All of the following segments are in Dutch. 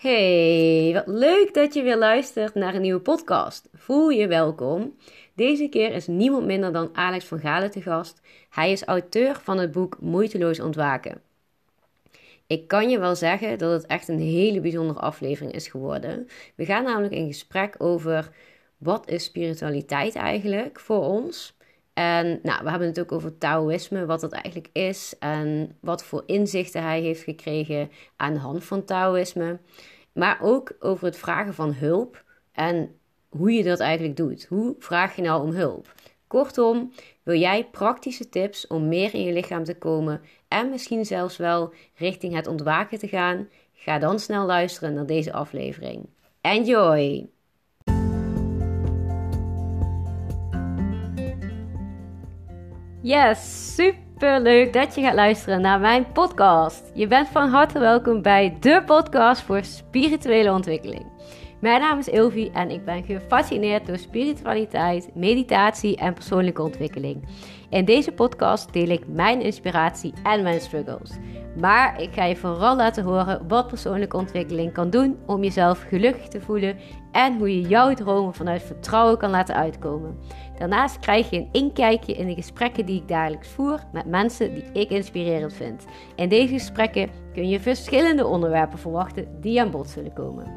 Hey, wat leuk dat je weer luistert naar een nieuwe podcast. Voel je welkom. Deze keer is niemand minder dan Alex van Galen te gast. Hij is auteur van het boek Moeiteloos ontwaken. Ik kan je wel zeggen dat het echt een hele bijzondere aflevering is geworden. We gaan namelijk in gesprek over wat is spiritualiteit eigenlijk voor ons. En nou, we hebben het ook over Taoïsme, wat dat eigenlijk is en wat voor inzichten hij heeft gekregen aan de hand van Taoïsme. Maar ook over het vragen van hulp en hoe je dat eigenlijk doet. Hoe vraag je nou om hulp? Kortom, wil jij praktische tips om meer in je lichaam te komen en misschien zelfs wel richting het ontwaken te gaan? Ga dan snel luisteren naar deze aflevering. Enjoy! Yes, super leuk dat je gaat luisteren naar mijn podcast. Je bent van harte welkom bij de podcast voor spirituele ontwikkeling. Mijn naam is Ilvi en ik ben gefascineerd door spiritualiteit, meditatie en persoonlijke ontwikkeling. In deze podcast deel ik mijn inspiratie en mijn struggles. Maar ik ga je vooral laten horen wat persoonlijke ontwikkeling kan doen om jezelf gelukkig te voelen en hoe je jouw dromen vanuit vertrouwen kan laten uitkomen. Daarnaast krijg je een inkijkje in de gesprekken die ik dagelijks voer met mensen die ik inspirerend vind. In deze gesprekken kun je verschillende onderwerpen verwachten die aan bod zullen komen.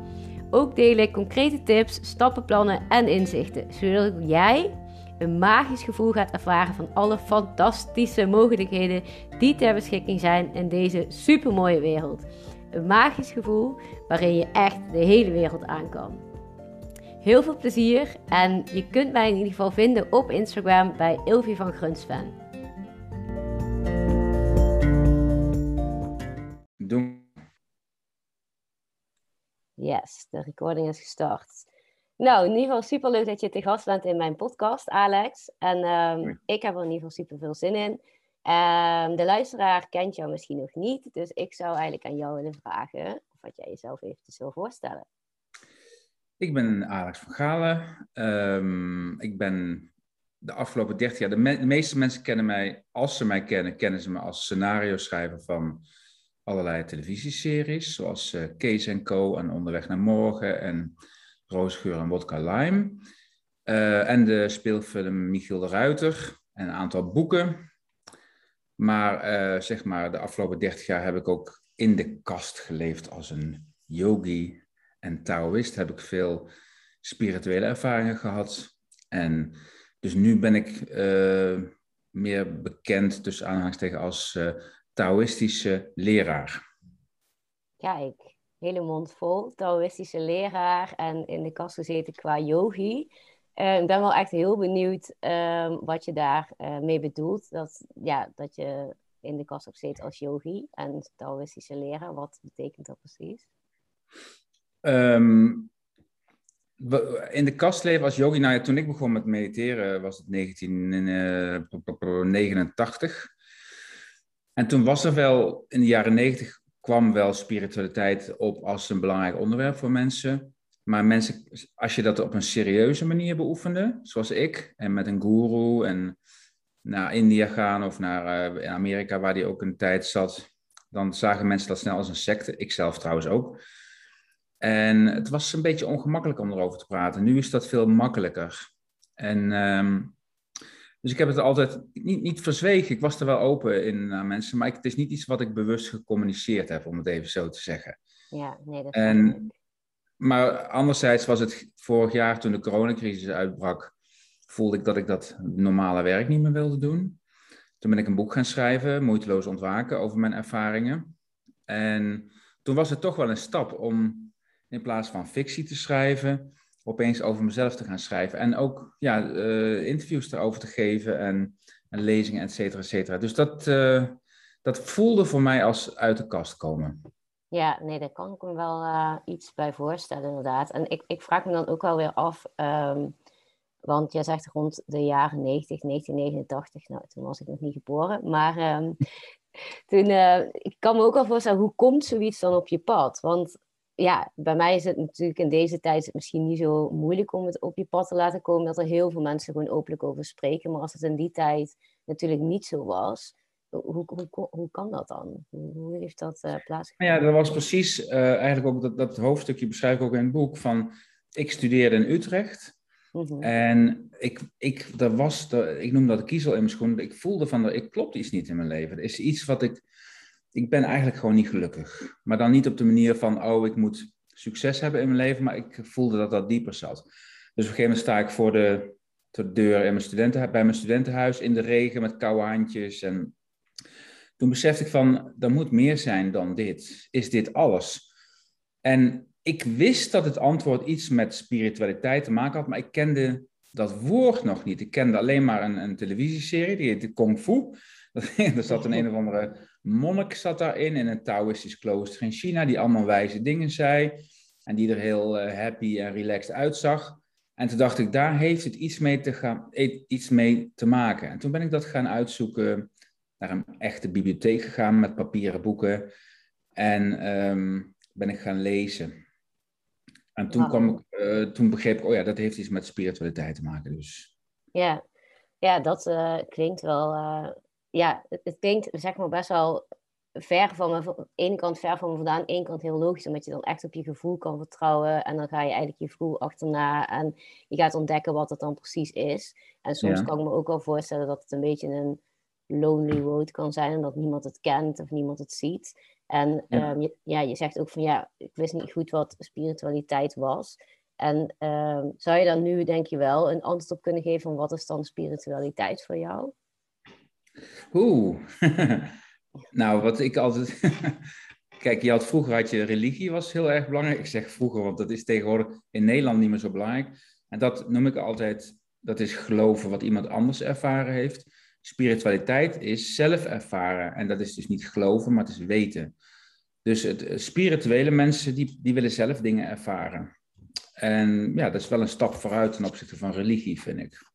Ook deel ik concrete tips, stappenplannen en inzichten, zodat jij een magisch gevoel gaat ervaren van alle fantastische mogelijkheden die ter beschikking zijn in deze supermooie wereld. Een magisch gevoel waarin je echt de hele wereld aan kan. Heel veel plezier en je kunt mij in ieder geval vinden op Instagram bij Ilvi van Grunsven. Doen. Yes, de recording is gestart. Nou, in ieder geval super leuk dat je te gast bent in mijn podcast, Alex. En um, ik heb er in ieder geval super veel zin in. Um, de luisteraar kent jou misschien nog niet, dus ik zou eigenlijk aan jou willen vragen of wat jij jezelf eventjes wil voorstellen. Ik ben Alex van Galen. Um, ik ben de afgelopen 30 jaar, de, me de, meeste mensen kennen mij, als ze mij kennen, kennen ze me als scenario schrijver van allerlei televisieseries, zoals uh, Kees Co. en Onderweg naar Morgen en Roosgeur en Wodka Lime. Uh, en de speelfilm Michiel de Ruiter en een aantal boeken. Maar uh, zeg maar, de afgelopen 30 jaar heb ik ook in de kast geleefd als een yogi en Taoïst. Heb ik veel spirituele ervaringen gehad. En dus nu ben ik uh, meer bekend, tussen aanhalingstekens, als Taoïstische leraar. Kijk, hele mond vol. Taoïstische leraar en in de kast gezeten qua yogi. Uh, ik ben wel echt heel benieuwd uh, wat je daarmee mee bedoelt. Dat, ja, dat je in de kast hebt zitten als yogi en Taoïstische leraar. Wat betekent dat precies? Um, in de kast leven als yogi, nou toen ik begon met mediteren was het 1989. En toen was er wel in de jaren 90 kwam wel spiritualiteit op als een belangrijk onderwerp voor mensen. Maar mensen, als je dat op een serieuze manier beoefende, zoals ik, en met een guru en naar India gaan of naar uh, Amerika, waar die ook een tijd zat, dan zagen mensen dat snel als een secte. Ik zelf trouwens ook. En het was een beetje ongemakkelijk om erover te praten. Nu is dat veel makkelijker. En um, dus ik heb het altijd niet, niet verzwegen. Ik was er wel open in naar mensen, maar ik, het is niet iets wat ik bewust gecommuniceerd heb, om het even zo te zeggen. Ja, nee, dat en, Maar anderzijds was het vorig jaar, toen de coronacrisis uitbrak, voelde ik dat ik dat normale werk niet meer wilde doen. Toen ben ik een boek gaan schrijven, Moeiteloos ontwaken, over mijn ervaringen. En toen was het toch wel een stap om in plaats van fictie te schrijven, opeens over mezelf te gaan schrijven. En ook ja, uh, interviews erover te geven en, en lezingen, et cetera, et cetera. Dus dat, uh, dat voelde voor mij als uit de kast komen. Ja, nee, daar kan ik me wel uh, iets bij voorstellen, inderdaad. En ik, ik vraag me dan ook wel weer af, um, want jij zegt rond de jaren 90, 1989, nou, toen was ik nog niet geboren, maar um, toen, ik kan me ook al voorstellen, hoe komt zoiets dan op je pad? Want ja, bij mij is het natuurlijk in deze tijd misschien niet zo moeilijk om het op je pad te laten komen, dat er heel veel mensen gewoon openlijk over spreken. Maar als het in die tijd natuurlijk niet zo was, hoe, hoe, hoe kan dat dan? Hoe heeft dat uh, plaatsgevonden? Ja, dat was precies uh, eigenlijk ook dat, dat hoofdstukje beschrijf ik ook in het boek van ik studeerde in Utrecht. Mhm. En ik, ik, er was, er, ik noem dat de kiezel in mijn schoen. Ik voelde van, er, ik klopt iets niet in mijn leven. Er is iets wat ik, ik ben eigenlijk gewoon niet gelukkig. Maar dan niet op de manier van, oh, ik moet succes hebben in mijn leven. Maar ik voelde dat dat dieper zat. Dus op een gegeven moment sta ik voor de, de deur in mijn studenten, bij mijn studentenhuis in de regen met koude handjes. En toen besefte ik van, er moet meer zijn dan dit. Is dit alles? En ik wist dat het antwoord iets met spiritualiteit te maken had, maar ik kende dat woord nog niet. Ik kende alleen maar een, een televisieserie, die heette Kung Fu. er zat een een of andere monnik zat daarin, in een Taoïstisch klooster in China, die allemaal wijze dingen zei. En die er heel uh, happy en relaxed uitzag. En toen dacht ik, daar heeft het iets mee, te gaan, iets mee te maken. En toen ben ik dat gaan uitzoeken, naar een echte bibliotheek gegaan met papieren boeken. En um, ben ik gaan lezen. En toen, kwam ik, uh, toen begreep ik, oh ja, dat heeft iets met spiritualiteit te maken. Dus. Ja. ja, dat uh, klinkt wel. Uh, ja, het, het, klinkt zeg maar best wel ver van me. Aan ene kant ver van me vandaan, aan de ene kant heel logisch, omdat je dan echt op je gevoel kan vertrouwen. En dan ga je eigenlijk je gevoel achterna en je gaat ontdekken wat het dan precies is. En soms kan ik me ook wel voorstellen dat het een beetje een lonely road kan zijn en dat niemand het kent of niemand het ziet. En ja. Ehm, je, ja, je zegt ook van ja, ik wist niet goed wat spiritualiteit was. En um, zou je dan nu, denk je wel, een antwoord op kunnen geven van wat is dan spiritualiteit voor jou? Oeh, nou wat ik altijd... Kijk, je had, vroeger had je religie, was heel erg belangrijk. Ik zeg vroeger, want dat is tegenwoordig in Nederland niet meer zo belangrijk. En dat noem ik altijd, dat is geloven wat iemand anders ervaren heeft. Spiritualiteit is zelf ervaren. En dat is dus niet geloven, maar het is weten. Dus het, eh, spirituele mensen, die, die willen zelf dingen ervaren. En ja, dat is wel een stap vooruit ten opzichte van religie, vind ik.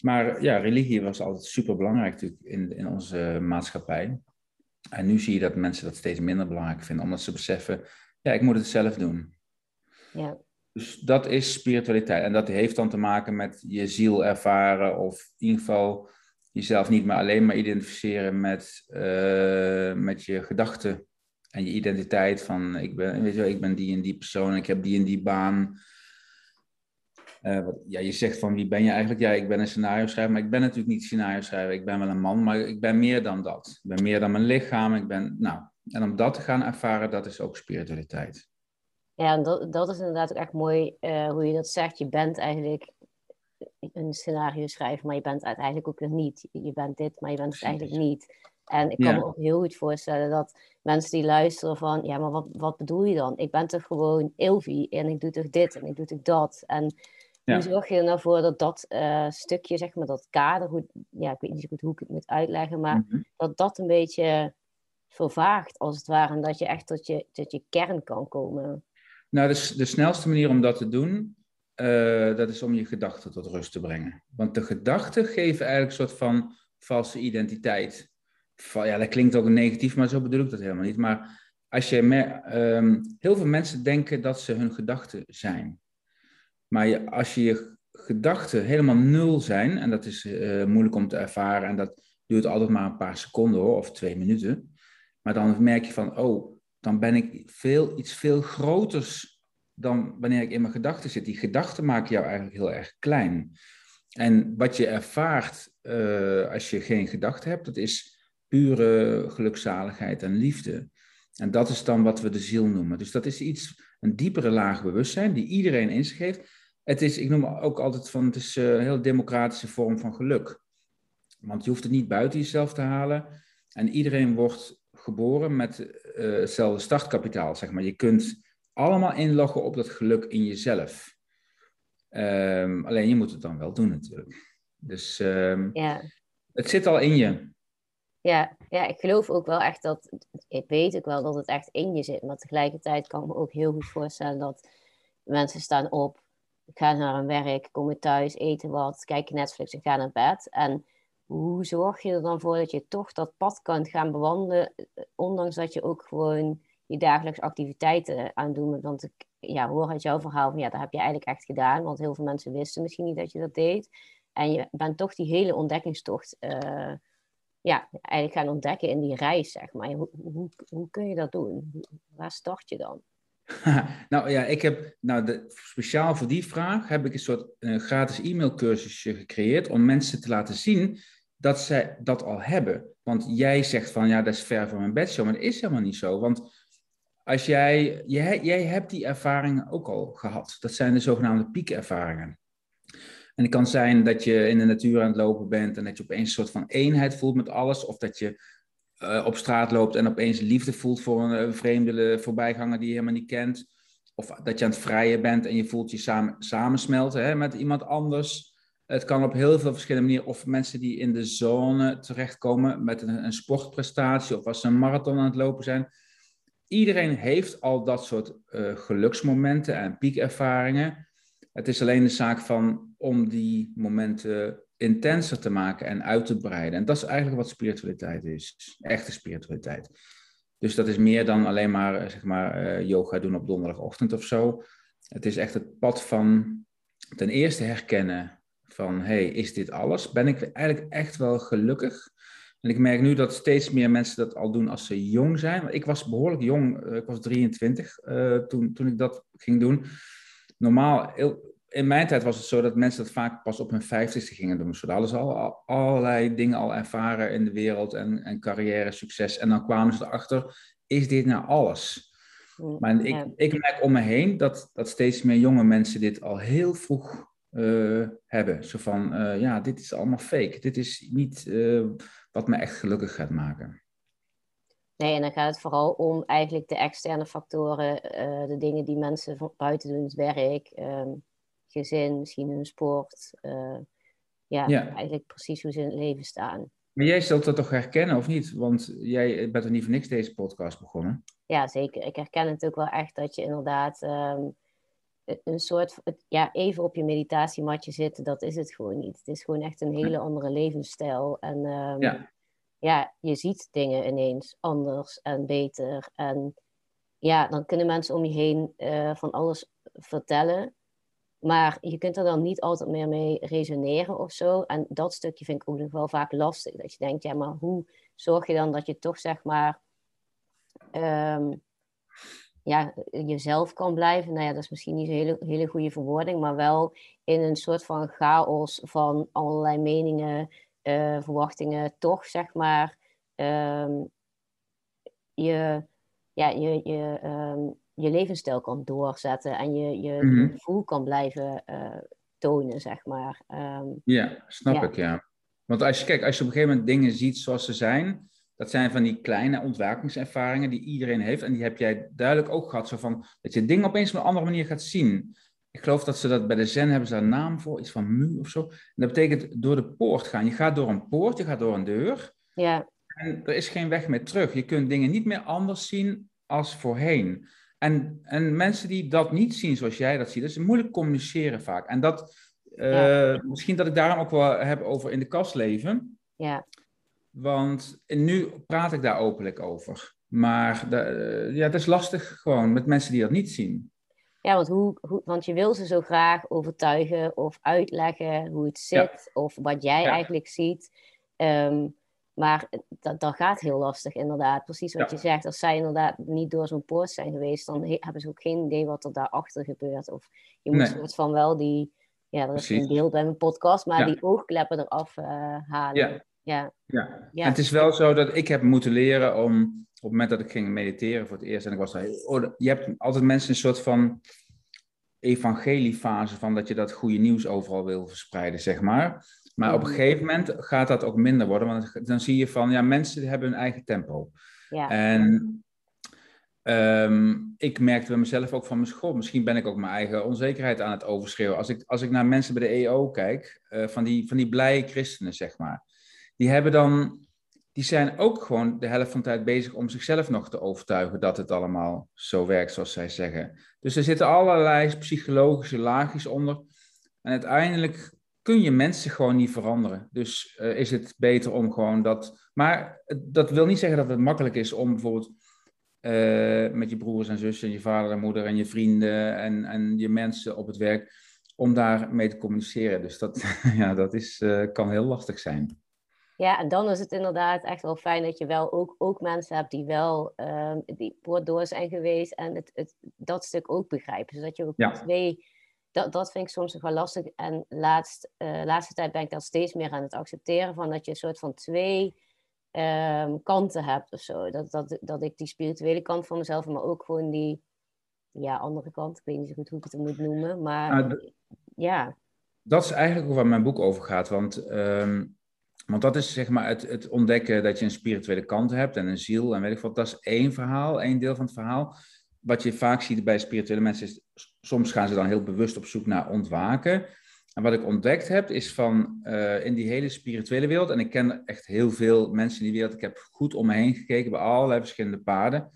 Maar ja, religie was altijd super belangrijk natuurlijk in, in onze maatschappij. En nu zie je dat mensen dat steeds minder belangrijk vinden, omdat ze beseffen, ja, ik moet het zelf doen. Ja. Dus dat is spiritualiteit. En dat heeft dan te maken met je ziel ervaren, of in ieder geval jezelf niet meer alleen maar identificeren met, uh, met je gedachten en je identiteit van ik ben, weet je wel, ik ben die en die persoon, ik heb die en die baan. Uh, wat, ja, je zegt van wie ben je eigenlijk? Ja, ik ben een scenario schrijver, maar ik ben natuurlijk niet scenario schrijver. Ik ben wel een man, maar ik ben meer dan dat. Ik ben meer dan mijn lichaam. Ik ben, nou, en om dat te gaan ervaren, dat is ook spiritualiteit. Ja, en dat, dat is inderdaad ook echt mooi uh, hoe je dat zegt. Je bent eigenlijk een scenario schrijven, maar je bent uiteindelijk ook nog niet. Je bent dit, maar je bent het eigenlijk niet. En ik kan me ook heel goed voorstellen dat mensen die luisteren van, ja, maar wat, wat bedoel je dan? Ik ben toch gewoon Ilvi en ik doe toch dit en ik doe toch dat. En hoe zorg je er nou voor dat dat uh, stukje, zeg maar, dat kader, hoe, ja, ik weet niet zo goed hoe ik het moet uitleggen, maar mhm. dat dat een beetje vervaagt, als het ware, en dat je echt tot je, tot je kern kan komen. Nou, de, de snelste manier om dat te doen uh, dat is om je gedachten tot rust te brengen. Want de gedachten geven eigenlijk een soort van valse identiteit. Ja, dat klinkt ook negatief, maar zo bedoel ik dat helemaal niet. Maar als je um, heel veel mensen denken dat ze hun gedachten zijn. Maar je, als je je gedachten helemaal nul zijn, en dat is uh, moeilijk om te ervaren, en dat duurt altijd maar een paar seconden hoor, of twee minuten. Maar dan merk je van, oh, dan ben ik veel, iets veel groters dan wanneer ik in mijn gedachten zit. Die gedachten maken jou eigenlijk heel erg klein. En wat je ervaart uh, als je geen gedachten hebt, dat is pure gelukzaligheid en liefde. En dat is dan wat we de ziel noemen. Dus dat is iets, een diepere laag bewustzijn die iedereen in zich. Het is, ik noem ook altijd van, het is een heel democratische vorm van geluk. Want je hoeft het niet buiten jezelf te halen. En iedereen wordt geboren met uh, hetzelfde startkapitaal, zeg maar. Je kunt allemaal inloggen op dat geluk in jezelf. Um, alleen je moet het dan wel doen natuurlijk. Dus um, ja. het zit al in je. Ja, ja, ik geloof ook wel echt dat, ik weet ook wel dat het echt in je zit, maar tegelijkertijd kan ik me ook heel goed voorstellen dat mensen staan op, gaan naar hun werk, komen thuis, eten wat, kijken Netflix en gaan naar bed. En hoe zorg je er dan voor dat je toch dat pad kan gaan bewandelen, ondanks dat je ook gewoon je dagelijks activiteiten aan doen. Want ik ja, hoor uit jouw verhaal van ja, dat heb je eigenlijk echt gedaan. Want heel veel mensen wisten misschien niet dat je dat deed. En je bent toch die hele ontdekkingstocht uh, ja, eigenlijk gaan ontdekken in die reis, zeg maar. Hoe, hoe, hoe kun je dat doen? Waar start je dan? nou ja, ik heb nou de, speciaal voor die vraag heb ik een soort uh, gratis e-mailcursusje gecreëerd om mensen te laten zien dat zij dat al hebben. Want jij zegt van ja, dat is ver van mijn bedshow, maar dat is helemaal niet zo. Want als jij, jij, jij hebt die ervaringen ook al gehad. Dat zijn de zogenaamde piekervaringen. En het kan zijn dat je in de natuur aan het lopen bent en dat je opeens een soort van eenheid voelt met alles. Of dat je uh, op straat loopt en opeens liefde voelt voor een, een vreemde voorbijganger die je helemaal niet kent. Of dat je aan het vrijen bent en je voelt je samen, samensmelten hè, met iemand anders. Het kan op heel veel verschillende manieren. Of mensen die in de zone terechtkomen met een, een sportprestatie. Of als ze een marathon aan het lopen zijn. Iedereen heeft al dat soort uh, geluksmomenten en piekervaringen. Het is alleen de zaak van om die momenten intenser te maken en uit te breiden. En dat is eigenlijk wat spiritualiteit is. Echte spiritualiteit. Dus dat is meer dan alleen maar, eh, zeg maar uh, yoga doen op donderdagochtend of zo. Het is echt het pad van ten eerste herkennen van, hey, is dit alles? Ben ik eigenlijk echt wel gelukkig? En ik merk nu dat steeds meer mensen dat al doen als ze jong zijn. Ik was behoorlijk jong, eh, ik was 23 uh, toen, toen ik dat ging doen. Normaal, in mijn tijd was het zo dat mensen dat vaak pas op hun vijftigste gingen doen. Ze hadden al, allerlei dingen al ervaren in de wereld en, en carrière, succes. En dan kwamen ze erachter, is dit nou alles? Mm, maar ik, ik merk om me heen dat, dat steeds meer jonge mensen dit al heel vroeg uh, hebben. Zo van, uh, ja, dit is allemaal fake. Dit is niet uh, wat me echt gelukkig gaat maken. Nee, en dan gaat het vooral om eigenlijk de externe factoren, de dingen die mensen van buiten doen, het werk, um, gezin, misschien hun sport. Ja, ja, eigenlijk precies hoe ze in het leven staan. Maar jij zult dat toch herkennen, of niet? Want jij bent er niet voor niks deze podcast begonnen. Ja, zeker. Ik herken het ook wel echt dat je inderdaad... Um, een soort, ja, even op je meditatiematje zitten, dat is het gewoon niet. Het is gewoon echt een hele andere levensstijl. En um, ja. ja, je ziet dingen ineens anders en beter. En ja, dan kunnen mensen om je heen uh, van alles vertellen. Maar je kunt er dan niet altijd meer mee resoneren of zo. En dat stukje vind ik ook nog wel vaak lastig. Dat je denkt, ja, maar hoe zorg je dan dat je toch zeg maar um, ja, jezelf kan blijven. Nou ja, dat is misschien niet een hele, hele goede verwoording, maar wel in een soort van chaos van allerlei meningen, uh, verwachtingen, toch zeg maar um, je, ja, je, je, um, je levensstijl kan doorzetten en je, je, mm -hmm. gevoel kan blijven uh, tonen, zeg maar. Um, ja, snap ja. ik, ja. Want als je, kijk, als je op een gegeven moment dingen ziet zoals ze zijn, dat zijn van die kleine ontwakingservaringen die iedereen heeft. En die heb jij duidelijk ook gehad. Zo van, dat je dingen opeens op een andere manier gaat zien. Ik geloof dat ze dat bij de Zen hebben ze daar een naam voor, iets van mu of zo. En dat betekent door de poort gaan. Je gaat door een poort, je gaat door een deur. Ja. En er is geen weg meer terug. Je kunt dingen niet meer anders zien als voorheen. En, en mensen die dat niet zien zoals jij dat ziet, dat is moeilijk communiceren vaak. En dat, uh, ja. misschien dat ik daarom ook wel heb over in de kast leven. Ja. Want nu praat ik daar openlijk over. Maar de, uh, ja, het is lastig gewoon met mensen die dat niet zien. Ja, want, hoe, hoe, want je wil ze zo graag overtuigen of uitleggen hoe het zit ja. of wat jij ja. eigenlijk ziet. Um, maar dat, dat gaat heel lastig inderdaad. Precies wat ja. je zegt. Als zij inderdaad niet door zo'n poort zijn geweest, dan hebben ze ook geen idee wat er daarachter gebeurt. Of je moet nee. soort van wel die, ja, dat is een beeld bij mijn podcast, maar die oogkleppen eraf uh, halen. Ja. Ja. Ja. ja. het is wel zo dat ik heb moeten leren om, op het moment dat ik ging mediteren voor het eerst, en ik was daar, oh, je hebt altijd mensen een soort van evangeliefase van dat je dat goede nieuws overal wil verspreiden, zeg maar. Maar op een gegeven moment gaat dat ook minder worden, want dan zie je van, ja, mensen hebben hun eigen tempo. Ja. En um, ik merkte bij mezelf ook van mijn school, misschien ben ik ook mijn eigen onzekerheid aan het overschreeuwen. Als ik, als ik naar mensen bij de EO kijk, uh, van, die, van die blije christenen, zeg maar die hebben dan, die zijn ook gewoon de helft van de tijd bezig om zichzelf nog te overtuigen dat het allemaal zo werkt zoals zij zeggen. Dus er zitten allerlei psychologische laagjes onder. En uiteindelijk kun je mensen gewoon niet veranderen. Dus uh, is het beter om gewoon dat. Maar dat wil niet zeggen dat het makkelijk is om bijvoorbeeld uh, met je broers en zussen, en je vader en moeder en je vrienden en, en je mensen op het werk, om daar mee te communiceren. Dus dat, ja, dat is, uh, kan heel lastig zijn. Ja, en dan is het inderdaad echt wel fijn dat je wel ook, ook mensen hebt die wel um, die door zijn geweest en het, het, dat stuk ook begrijpen. Zodat je ook twee, dat, dat vind ik soms nog wel lastig. En laatst, uh, laatste tijd ben ik dat steeds meer aan het accepteren van dat je een soort van twee um, kanten hebt of zo. Dat, dat, dat ik die spirituele kant van mezelf, maar ook gewoon die ja, andere kant. Ik weet niet zo goed hoe ik het moet noemen, maar ah, ja. Dat is eigenlijk ook waar mijn boek over gaat, want... Um want dat is zeg maar het, het, ontdekken dat je een spirituele kant hebt en een ziel en weet ik wat. Dat is één verhaal, één deel van het verhaal. Wat je vaak ziet bij spirituele mensen is, soms gaan ze dan heel bewust op zoek naar ontwaken. En wat ik ontdekt heb, is van uh, in die hele spirituele wereld, en ik ken echt heel veel mensen in die wereld, ik heb goed om me heen gekeken bij allerlei verschillende paden.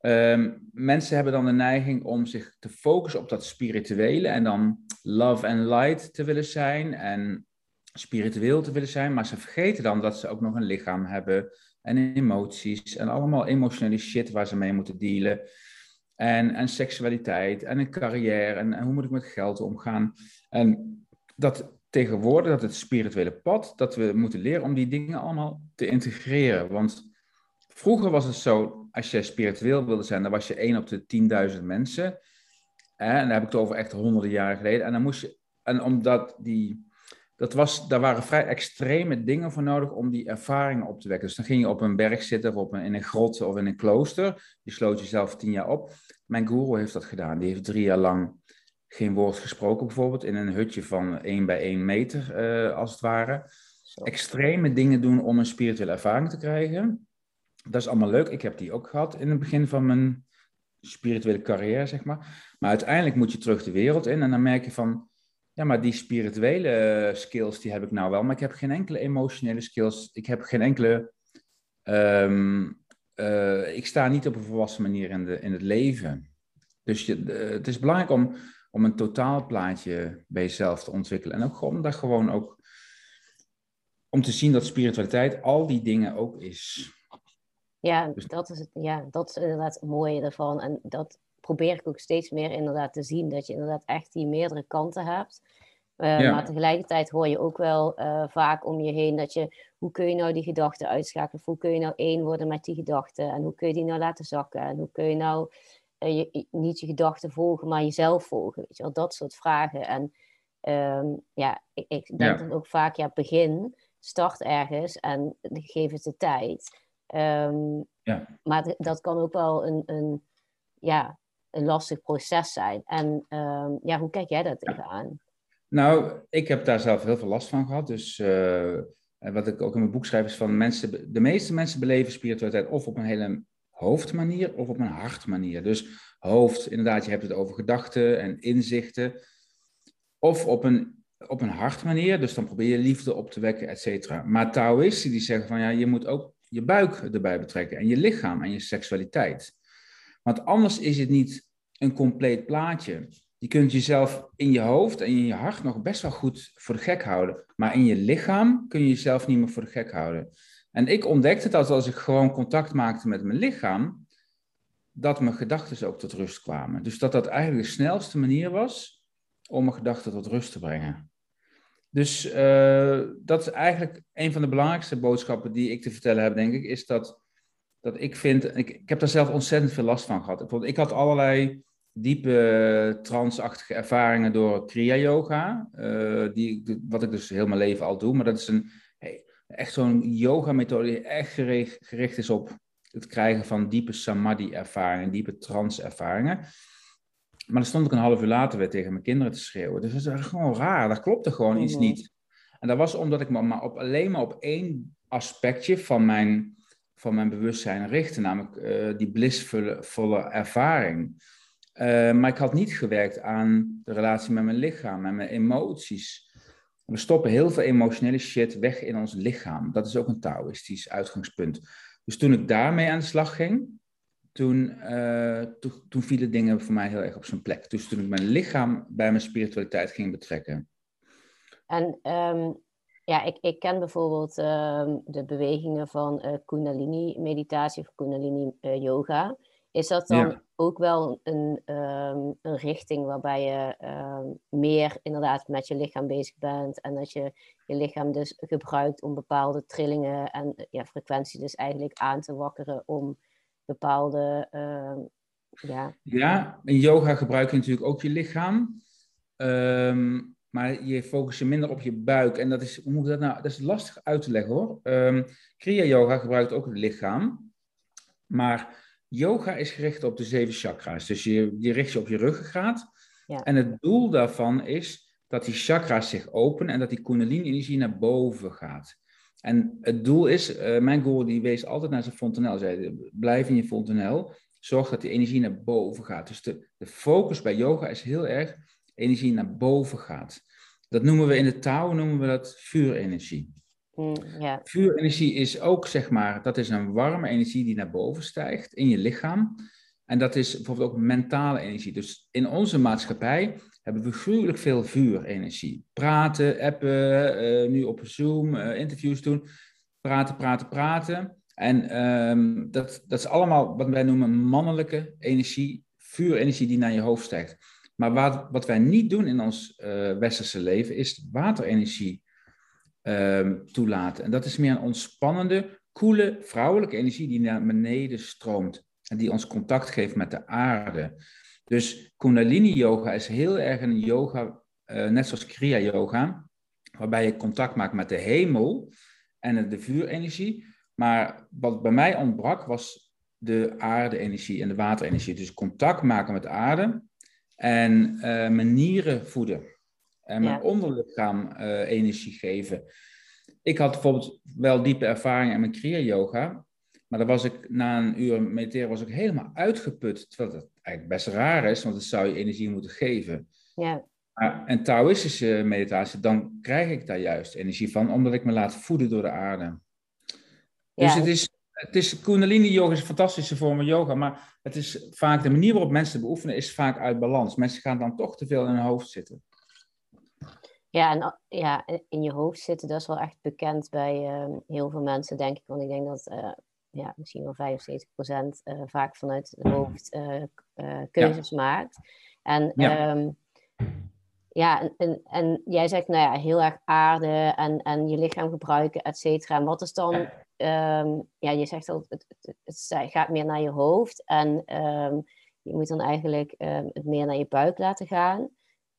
Um, mensen hebben dan de neiging om zich te focussen op dat spirituele en dan love and light te willen zijn en spiritueel te willen zijn, maar ze vergeten dan dat ze ook nog een lichaam hebben en emoties en allemaal emotionele shit waar ze mee moeten dealen. En, en seksualiteit en een carrière en, en hoe moet ik met geld omgaan. En dat tegenwoordig, dat het spirituele pad, dat we moeten leren om die dingen allemaal te integreren. Want vroeger was het zo, als je spiritueel wilde zijn, dan was je één op de 10.000 mensen. En dan heb ik het over echt honderden jaren geleden. En dan moest je, en omdat die dat was, daar waren vrij extreme dingen voor nodig om die ervaringen op te wekken. Dus dan ging je op een berg zitten of op een, in een grot of in een klooster. Je sloot jezelf tien jaar op. Mijn guru heeft dat gedaan. Die heeft drie jaar lang geen woord gesproken, bijvoorbeeld in een hutje van één bij één meter, uh, als het ware. Extreme dingen doen om een spirituele ervaring te krijgen. Dat is allemaal leuk. Ik heb die ook gehad in het begin van mijn spirituele carrière, zeg maar. Maar uiteindelijk moet je terug de wereld in en dan merk je van ja, maar die spirituele eh, skills, die heb ik nou wel. Maar ik heb geen enkele emotionele skills. Ik heb geen enkele... Um, uh, ik sta niet op een volwassen manier in, de, in het leven. Dus je, het is belangrijk om, om een totaalplaatje bij jezelf te ontwikkelen. En ook om daar gewoon ook... Om te zien dat spiritualiteit al die dingen ook is. Ja, dus... dat, is het, ja dat is inderdaad het mooie ervan. En dat probeer ik ook steeds meer inderdaad te zien. Dat je inderdaad echt die meerdere kanten hebt. Uh, Maar tegelijkertijd hoor je ook wel uh, vaak om je heen dat je, hoe kun je nou die gedachten uitschakelen? Of hoe kun je nou één worden met die gedachten? En hoe kun je die nou laten zakken? En hoe kun je nou uh, je, niet je gedachten volgen, maar jezelf volgen? Weet je wel, dat soort vragen. En um, ja, ik, ik denk dan ook vaak, ja, begin, start ergens en geef het de tijd. Um, ja. Maar dat kan ook wel een, een ja, een lastig proces zijn. En um, ja, hoe kijk jij daar tegenaan? Nou, ik heb daar zelf heel veel last van gehad. Dus uh, wat ik ook in mijn boek schrijf is van mensen, de meeste mensen beleven spiritualiteit of op een hele hoofdmanier of op een hartmanier. Dus hoofd, inderdaad, je hebt het over gedachten en inzichten. Of op een, op een hartmanier, dus dan probeer je liefde op te wekken, et cetera. Maar Taoïsten die zeggen van ja, je moet ook je buik erbij betrekken en je lichaam en je seksualiteit. Want anders is het niet een compleet plaatje. Je kunt jezelf in je hoofd en in je hart nog best wel goed voor de gek houden. Maar in je lichaam kun je jezelf niet meer voor de gek houden. En ik ontdekte dat als ik gewoon contact maakte met mijn lichaam, dat mijn gedachten ook tot rust kwamen. Dus dat dat eigenlijk de snelste manier was om mijn gedachten tot rust te brengen. Dus uh, dat is eigenlijk een van de belangrijkste boodschappen die ik te vertellen heb, denk ik, is dat dat ik vind, ik, ik heb daar zelf ontzettend veel last van gehad. Ik, had allerlei diepe transachtige ervaringen door Kriya Yoga, uh, die, wat ik dus heel mijn leven al doe. Maar dat is een, echt zo'n yoga-methode die echt gericht, gericht is op het krijgen van diepe samadhi-ervaringen, diepe trance-ervaringen. Maar dan stond ik een half uur later weer tegen mijn kinderen te schreeuwen. Dus dat is gewoon raar, daar klopte gewoon iets mhm. niet. En dat was omdat ik me maar op, alleen maar op één aspectje van mijn van mijn bewustzijn richten, namelijk uh, die blissvolle ervaring. Uh, maar ik had niet gewerkt aan de relatie met mijn lichaam, en mijn emoties. We stoppen heel veel emotionele shit weg in ons lichaam. Dat is ook een Taoïstisch uitgangspunt. Dus toen ik daarmee aan de slag ging, toen, to toen vielen dingen voor mij heel erg op zijn plek. Dus toen ik mijn lichaam bij mijn spiritualiteit ging betrekken. En um, ja, ik, ik ken bijvoorbeeld uh, de bewegingen van uh, Kundalini-meditatie of Kundalini-yoga. Is dat dan ook wel een, ehm, een richting waarbij je ehm, meer inderdaad met je lichaam bezig bent en dat je je lichaam dus gebruikt om bepaalde trillingen en ja, frequentie dus eigenlijk aan te wakkeren om bepaalde ehm, ja. ja, in yoga gebruik je natuurlijk ook je lichaam. Maar je focust je minder op je buik. En dat is, hoe moet dat nou? Dat is lastig uit te leggen hoor. Kriya Yoga gebruikt ook het lichaam. Maar yoga is gericht op de zeven chakra's. Dus je, je richt je op je ruggengraat. Ja. En het doel daarvan is dat die chakra's zich openen en dat die kundalini-energie naar boven gaat. En het doel is, uh, mijn guru die wees altijd naar zijn fontanel. Zei, blijf in je fontanel. Zorg dat die energie naar boven gaat. Dus de, de focus bij yoga is heel erg energie naar boven gaat. Dat noemen we in de taal noemen we dat vuurenergie. Mm. Vuurenergie is ook, zeg maar, dat is een warme energie die naar boven stijgt in je lichaam. En dat is bijvoorbeeld ook mentale energie. Dus in onze maatschappij hebben we gruwelijk veel vuurenergie. Praten, appen, uh, nu op Zoom, uh, interviews doen. Praten, praten, praten. En um, dat, dat is allemaal wat wij noemen mannelijke energie, vuurenergie die naar je hoofd stijgt. Maar wat, wat wij niet doen in ons uh, westerse leven is waterenergie um, toelaten. En dat is meer een ontspannende, koele, vrouwelijke energie die naar beneden stroomt. En die ons contact geeft met de aarde. Dus Kundalini Yoga is heel erg een yoga, uh, net zoals Kriya Yoga, waarbij je contact maakt met de hemel en de vuurenergie. Maar wat bij mij ontbrak was de aarde-energie en de waterenergie. Dus contact maken met de aarde en uh, mijn nieren voeden en mijn onderlichaam uh, energie geven. Ik had bijvoorbeeld wel diepe ervaring in mijn Kriya-yoga, maar dan was ik na een uur mediteren was ik helemaal uitgeput, terwijl dat eigenlijk best raar is, want dat zou je energie moeten geven. Ja. Maar, en Taoïstische meditatie, dan krijg ik daar juist energie van, omdat ik me laat voeden door de aarde. Dus het is, het is, Kundalini yoga is een fantastische vorm van yoga, maar het is vaak, de manier waarop mensen beoefenen is vaak uit balans. Mensen gaan dan toch te veel in hun hoofd zitten. Ja, en ja, in je hoofd zitten, dat is wel echt bekend bij ehm, heel veel mensen, denk ik. Want ik denk dat uh, ja, misschien wel 75% uh, eh, vaak vanuit het hoofd uh, keuzes maakt. En ja, um, ja en, en, jij zegt, nou ja, heel erg aarde en, en je lichaam gebruiken, et cetera. En wat is dan, um, ja, je zegt al, het, het, het, gaat meer naar je hoofd en je moet dan eigenlijk het meer naar je buik laten gaan.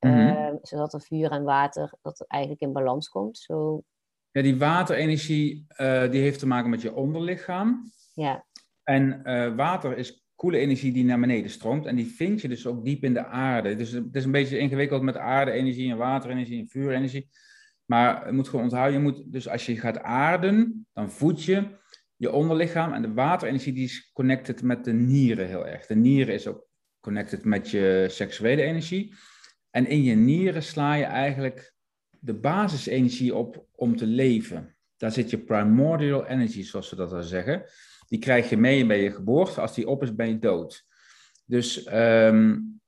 Mhm. Ehm, zodat er vuur en water dat er eigenlijk in balans komt. Zo... Ja, die waterenergie uh, die heeft te maken met je onderlichaam. Ja. En uh, water is koele energie die naar beneden stroomt. En die vind je dus ook diep in de aarde. Dus het is een beetje ingewikkeld met aarde-energie en waterenergie en vuurenergie. Maar je moet gewoon onthouden, je moet, dus als je gaat aarden, dan voed je je onderlichaam. En de waterenergie die is connected met de nieren heel erg. De nieren is ook connected met je seksuele energie. En in je nieren sla je eigenlijk de basisenergie op om te leven. Daar zit je primordial energy, zoals ze dat dan zeggen. Die krijg je mee bij je geboorte. Als die op is, ben je dood. Dus um,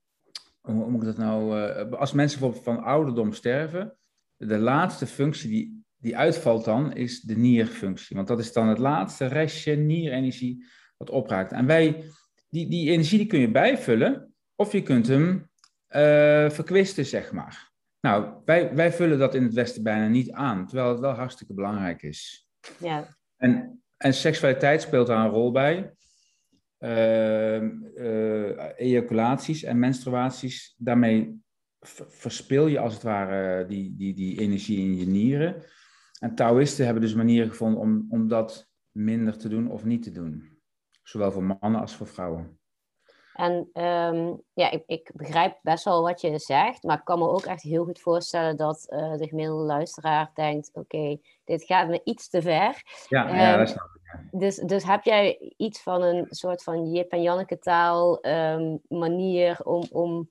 hoe moet ik dat nou? Uh, als mensen bijvoorbeeld van ouderdom sterven, de laatste functie die, die uitvalt dan, is de nierfunctie. Want dat is dan het laatste restje nierenergie wat opraakt. En wij, die, die energie die kun je bijvullen, of je kunt hem uh, verkwisten, zeg maar. Nou, wij, wij vullen dat in het Westen bijna niet aan, terwijl het wel hartstikke belangrijk is. Ja. En, en seksualiteit speelt daar een rol bij. Uh, ejaculaties en menstruaties, daarmee verspil je als het ware die, die, die energie in je nieren. En Taoïsten hebben dus manieren gevonden om, om dat minder te doen of niet te doen. Zowel voor mannen als voor vrouwen. En um, ja, ik, ik, begrijp best wel wat je zegt, maar ik kan me ook echt heel goed voorstellen dat uh, de gemiddelde luisteraar denkt: oké, dit gaat me iets te ver. Ja, um, ja ehm, dat snap ik. Dus, dus heb jij iets van een soort van Jip en Janneke taal um, manier om, om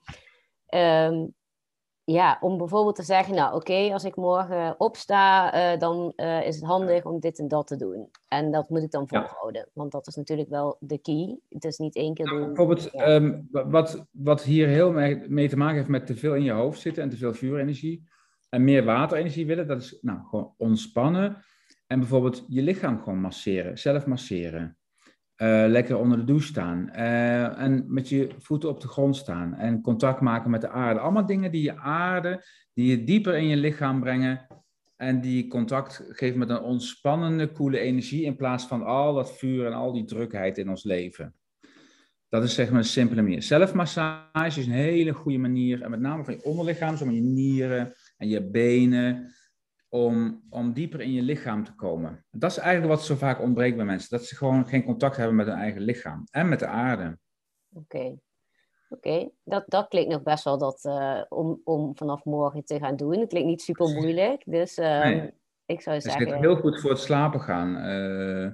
ja, om bijvoorbeeld te zeggen, nou oké, als ik morgen opsta, uh, dan uh, is het handig om dit en dat te doen. En dat moet ik dan volhouden, want dat is natuurlijk wel de key. Het is niet één keer doen. bijvoorbeeld, ja. um, wat, wat hier heel mee, mee, te maken heeft met te veel in je hoofd zitten en te veel vuurenergie en meer waterenergie willen, dat is nou gewoon ontspannen en bijvoorbeeld je lichaam gewoon masseren, zelf masseren. Uh, lekker onder de douche staan. Uh, en met je voeten op de grond staan. En contact maken met de aarde. Allemaal dingen die je aarde, die je dieper in je lichaam brengen. En die contact geven met een ontspannende, koele energie. In plaats van al dat vuur en al die drukheid in ons leven. Dat is zeg maar een simpele manier. Zelfmassage is een hele goede manier. En met name van je onderlichaam, zo met je nieren en je benen om, om dieper in je lichaam te komen. Dat is eigenlijk wat zo vaak ontbreekt bij mensen. Dat ze gewoon geen contact hebben met hun eigen lichaam en met de aarde. Oké, oké. Dat, dat klinkt nog best wel dat, uh, om, om vanaf morgen te gaan doen. Het klinkt niet super moeilijk. Dus uh, ik zou zeggen... Het is heel goed voor het slapen gaan. Uh,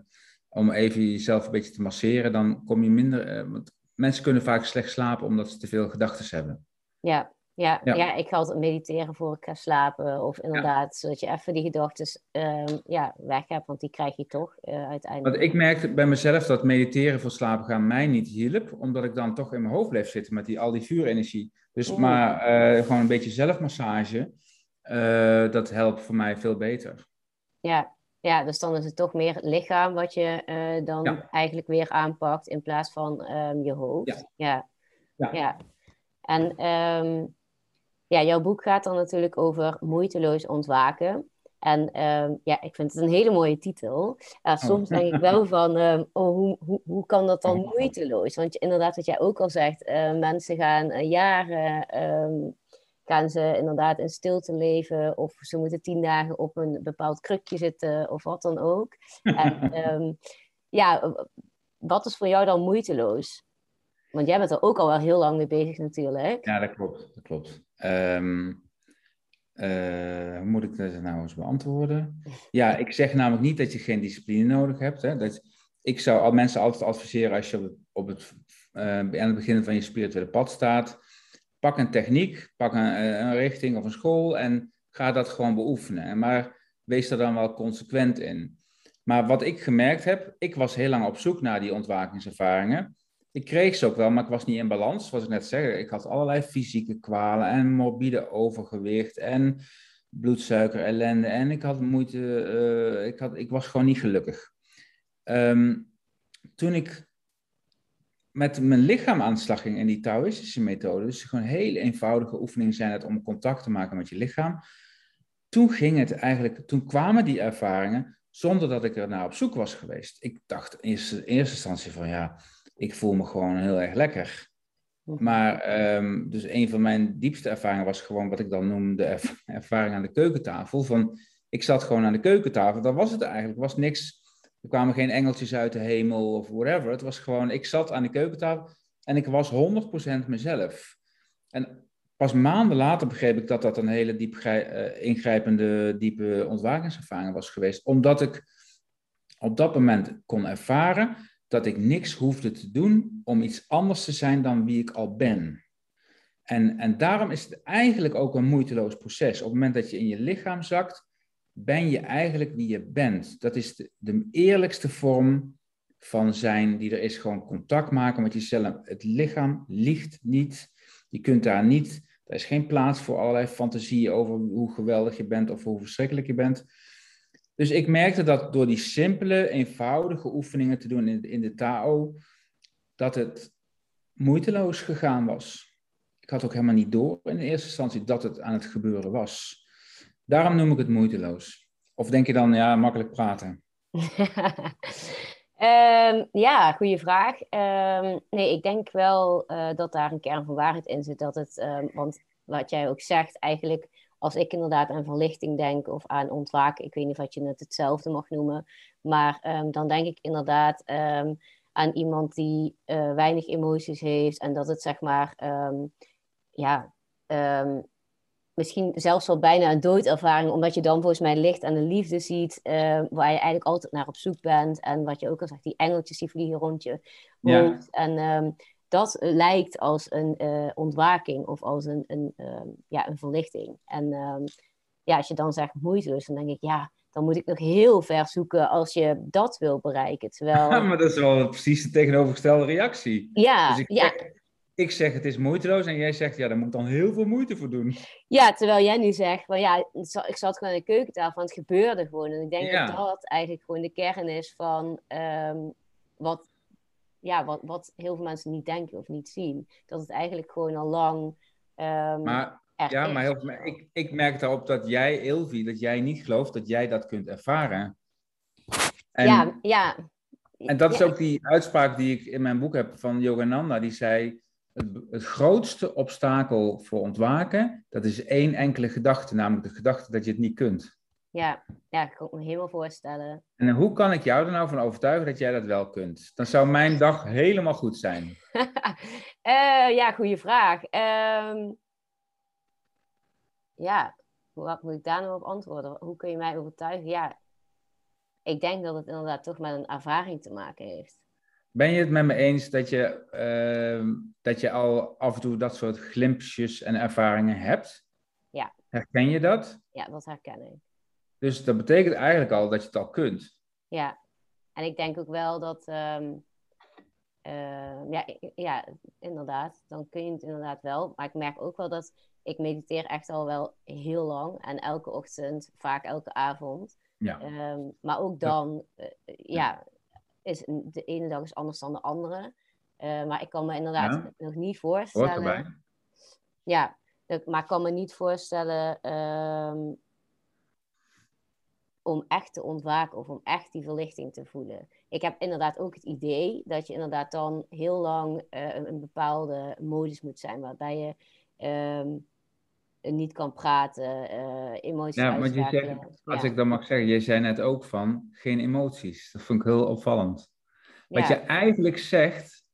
om even jezelf een beetje te masseren. Dan kom je minder... want mensen kunnen vaak slecht slapen omdat ze te veel gedachten hebben. Ja, ja, ja. ik ga altijd mediteren voor ik ga slapen. Of inderdaad, zodat je even die gedachten um, ja, weg hebt, want die krijg je toch uh, uiteindelijk. Want ik merkte bij mezelf dat mediteren voor slapen gaan mij niet hielp, omdat ik dan toch in mijn hoofd bleef zitten met die, al die vuurenergie. Dus maar uh, gewoon een beetje zelfmassage, uh, dat helpt voor mij veel beter. Ja, ja, dus dan is het toch meer het lichaam wat je dan eigenlijk weer aanpakt in plaats van um, je hoofd. Ja. ja. ja. En um, ja, jouw boek gaat dan natuurlijk over moeiteloos ontwaken. En um, ja, ik vind het een hele mooie titel. Uh, soms denk ik wel van, um, oh, hoe, hoe, hoe kan dat dan moeiteloos? Want inderdaad, wat jij ook al zegt, uh, mensen gaan uh, jaren, um, gaan ze inderdaad in stilte leven, of ze moeten tien dagen op een bepaald krukje zitten, of wat dan ook. en ja, wat is voor jou dan moeiteloos? Want jij bent er ook al wel heel lang mee bezig natuurlijk. Ja, dat klopt. Dat klopt. Um, hoe moet ik dat nou eens beantwoorden? Ja, ik zeg namelijk niet dat je geen discipline nodig hebt. Hè? Dat, ik zou al mensen altijd adviseren als je op het, uh, aan het begin van je spirituele pad staat. Pak een techniek, pak een, eh, een richting of een school en ga dat gewoon beoefenen. Maar wees er dan wel consequent in. Maar wat ik gemerkt heb, ik was heel lang op zoek naar die ontwakingservaringen ik kreeg ze ook wel, maar ik was niet in balans. Zoals ik net zeg, ik had allerlei fysieke kwalen en morbide overgewicht en bloedsuiker ellende. En ik had moeite, uh, ik, had, ik was gewoon niet gelukkig. Um, toen ik met mijn lichaam aan ging in die Taoïstische methode, dus gewoon hele eenvoudige oefeningen zijn het om contact te maken met je lichaam. Toen ging het eigenlijk, toen kwamen die ervaringen zonder dat ik er naar op zoek was geweest. Ik dacht in eerste instantie van ja, ik voel me gewoon heel erg lekker. Maar um, dus een van mijn diepste ervaringen was gewoon wat ik dan noem de ervaring aan de keukentafel. Van, ik zat gewoon aan de keukentafel, dat was het eigenlijk. Was niks, er kwamen geen engeltjes uit de hemel of whatever. Het was gewoon, ik zat aan de keukentafel en ik was 100% mezelf. En pas maanden later begreep ik dat dat een hele diep uh, ingrijpende, diepe ontwakingservaring was geweest. Omdat ik op dat moment kon ervaren dat ik niks hoefde te doen om iets anders te zijn dan wie ik al ben. En, en daarom is het eigenlijk ook een moeiteloos proces. Op het moment dat je in je lichaam zakt, ben je eigenlijk wie je bent. Dat is de, eerlijkste vorm van zijn die er is. Gewoon contact maken met jezelf. Het lichaam liegt niet. Je kunt daar niet, er is geen plaats voor allerlei fantasieën over hoe geweldig je bent of hoe verschrikkelijk je bent. Dus ik merkte dat door die simpele, eenvoudige oefeningen te doen in, in de Tao, dat het moeiteloos gegaan was. Ik had ook helemaal niet door in de eerste instantie dat het aan het gebeuren was. Daarom noem ik het moeiteloos. Of denk je dan, ja, makkelijk praten? um, ja, goede vraag. Um, nee, ik denk wel uh, dat daar een kern van waarheid in zit. Dat het, um, want wat jij ook zegt, eigenlijk als ik inderdaad aan verlichting denk of aan ontwaken, ik weet niet of je het hetzelfde mag noemen, maar um, dan denk ik inderdaad um, aan iemand die uh, weinig emoties heeft en dat het zeg maar, um, ja, misschien zelfs wel bijna een doodervaring, omdat je dan volgens mij licht en de liefde ziet, uh, waar je eigenlijk altijd naar op zoek bent en wat je ook al zegt, die engeltjes die vliegen rond je. Ja. En dat lijkt als een uh, ontwaking of als een, een, uh, ja, een verlichting. En um, ja, als je dan zegt moeiteloos, dan denk ik, ja, dan moet ik nog heel ver zoeken als je dat wil bereiken. Terwijl... Ja, maar dat is wel precies de tegenovergestelde reactie. Ja, dus ik, ja. Zeg, ik zeg het is moeiteloos en jij zegt, ja, daar moet ik dan heel veel moeite voor doen. Ja, terwijl jij nu zegt, van ja, ik zat gewoon aan de keukentafel en het gebeurde gewoon. En ik denk ja. dat dat eigenlijk gewoon de kern is van um, wat ja, wat, wat heel veel mensen niet denken of niet zien. Dat het eigenlijk gewoon al lang. Um, maar ja, maar heel, ik, ik merk daarop dat jij, Ilvi, dat jij niet gelooft dat jij dat kunt ervaren. En, ja, ja. En dat is ook die uitspraak die ik in mijn boek heb van Yogananda. Die zei, het, het grootste obstakel voor ontwaken, dat is één enkele gedachte, namelijk de gedachte dat je het niet kunt. Ja, ja, ik kan me helemaal voorstellen. En hoe kan ik jou er nou van overtuigen dat jij dat wel kunt? Dan zou mijn dag helemaal goed zijn. uh, ja, goede vraag. Um, ja, hoe moet ik daar nou op antwoorden? Hoe kun je mij overtuigen? Ja, ik denk dat het inderdaad toch met een ervaring te maken heeft. Ben je het met me eens dat je, ehm, dat je al af en toe dat soort glimpsjes en ervaringen hebt? Ja. Herken je dat? Ja, dat herken ik. Dus dat betekent eigenlijk al dat je het al kunt. Ja, en ik denk ook wel dat, ehm, ehm, ja, ja, inderdaad, dan kun je het inderdaad wel. Maar ik merk ook wel dat ik mediteer echt al wel heel lang en elke ochtend, vaak elke avond. Ja. Ehm, maar ook dan, uh, ja, is de ene dag is anders dan de andere. Uh, maar ik kan me inderdaad nog niet voorstellen. Ja, maar ik kan me niet voorstellen om echt te ontwaken of om echt die verlichting te voelen. Ik heb inderdaad ook het idee dat je inderdaad dan heel lang uh, een, bepaalde modus moet zijn, waarbij je um, niet kan praten, uh, emoties Ja, maar je zegt, als ik dan mag zeggen, je zei net ook van geen emoties. Dat vond ik heel opvallend. Wat je eigenlijk zegt,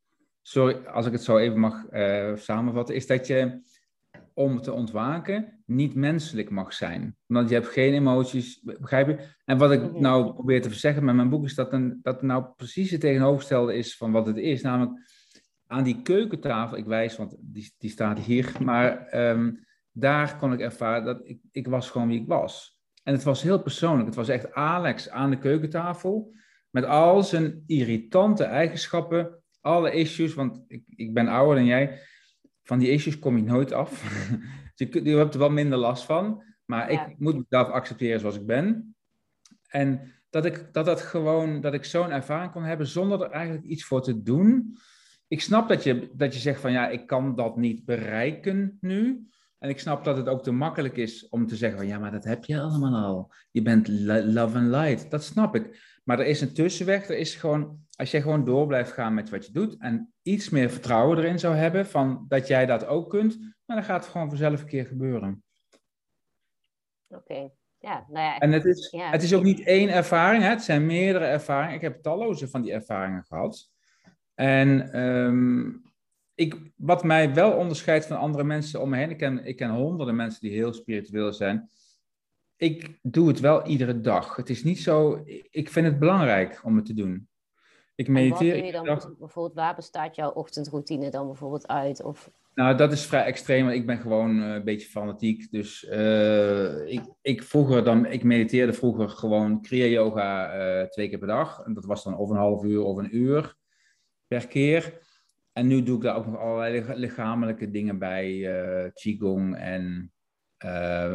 sorry als ik het zo even mag uh, samenvatten, is dat je om te ontwaken niet menselijk mag zijn. Want je hebt geen emoties, begrijp je? En wat ik mhm. nou probeer te zeggen met mijn boek is dat, een, dat nou precies het tegenovergestelde is van wat het is. Namelijk aan die keukentafel, ik wijs, want die, die staat hier, maar ehm, daar kon ik ervaren dat ik, ik was gewoon wie ik was. En het was heel persoonlijk. Het was echt Alex aan de keukentafel met al zijn irritante eigenschappen, alle issues, want ik, ik ben ouder dan jij van die issues kom je nooit af. je, je hebt er wel minder last van. Maar ik moet mezelf accepteren zoals ik ben. En dat ik, dat, dat, gewoon, dat ik zo'n ervaring kon hebben zonder er eigenlijk iets voor te doen. Ik snap dat je, dat je zegt van ja, ik kan dat niet bereiken nu. En ik snap dat het ook te makkelijk is om te zeggen van ja, maar dat heb je allemaal al. Je bent love and light. Dat snap ik. Maar er is een tussenweg. Er is gewoon, als jij gewoon door blijft gaan met wat je doet en iets meer vertrouwen erin zou hebben van dat jij dat ook kunt, dan gaat het gewoon vanzelf een keer gebeuren. Oké. Ja, nou ja, en het is, het is ook niet één ervaring, hè? het zijn meerdere ervaringen. Ik heb talloze van die ervaringen gehad. En ehm, ik, wat mij wel onderscheidt van andere mensen om me heen, ik ken, ik ken honderden mensen die heel spiritueel zijn. Ik doe het wel iedere dag. Het is niet zo, ik vind het belangrijk om het te doen. Ik mediteer. wat je dan bijvoorbeeld, waar bestaat jouw ochtendroutine dan bijvoorbeeld uit? Of... Nou, dat is vrij extreem, want ik ben gewoon uh, een beetje fanatiek. Dus uh, ik, ik, vroeger dan, ik mediteerde vroeger gewoon Kriya Yoga uh, twee keer per dag. En dat was dan of een half uur of een uur per keer. En nu doe ik daar ook nog allerlei lichamelijke dingen bij, uh, Qigong. En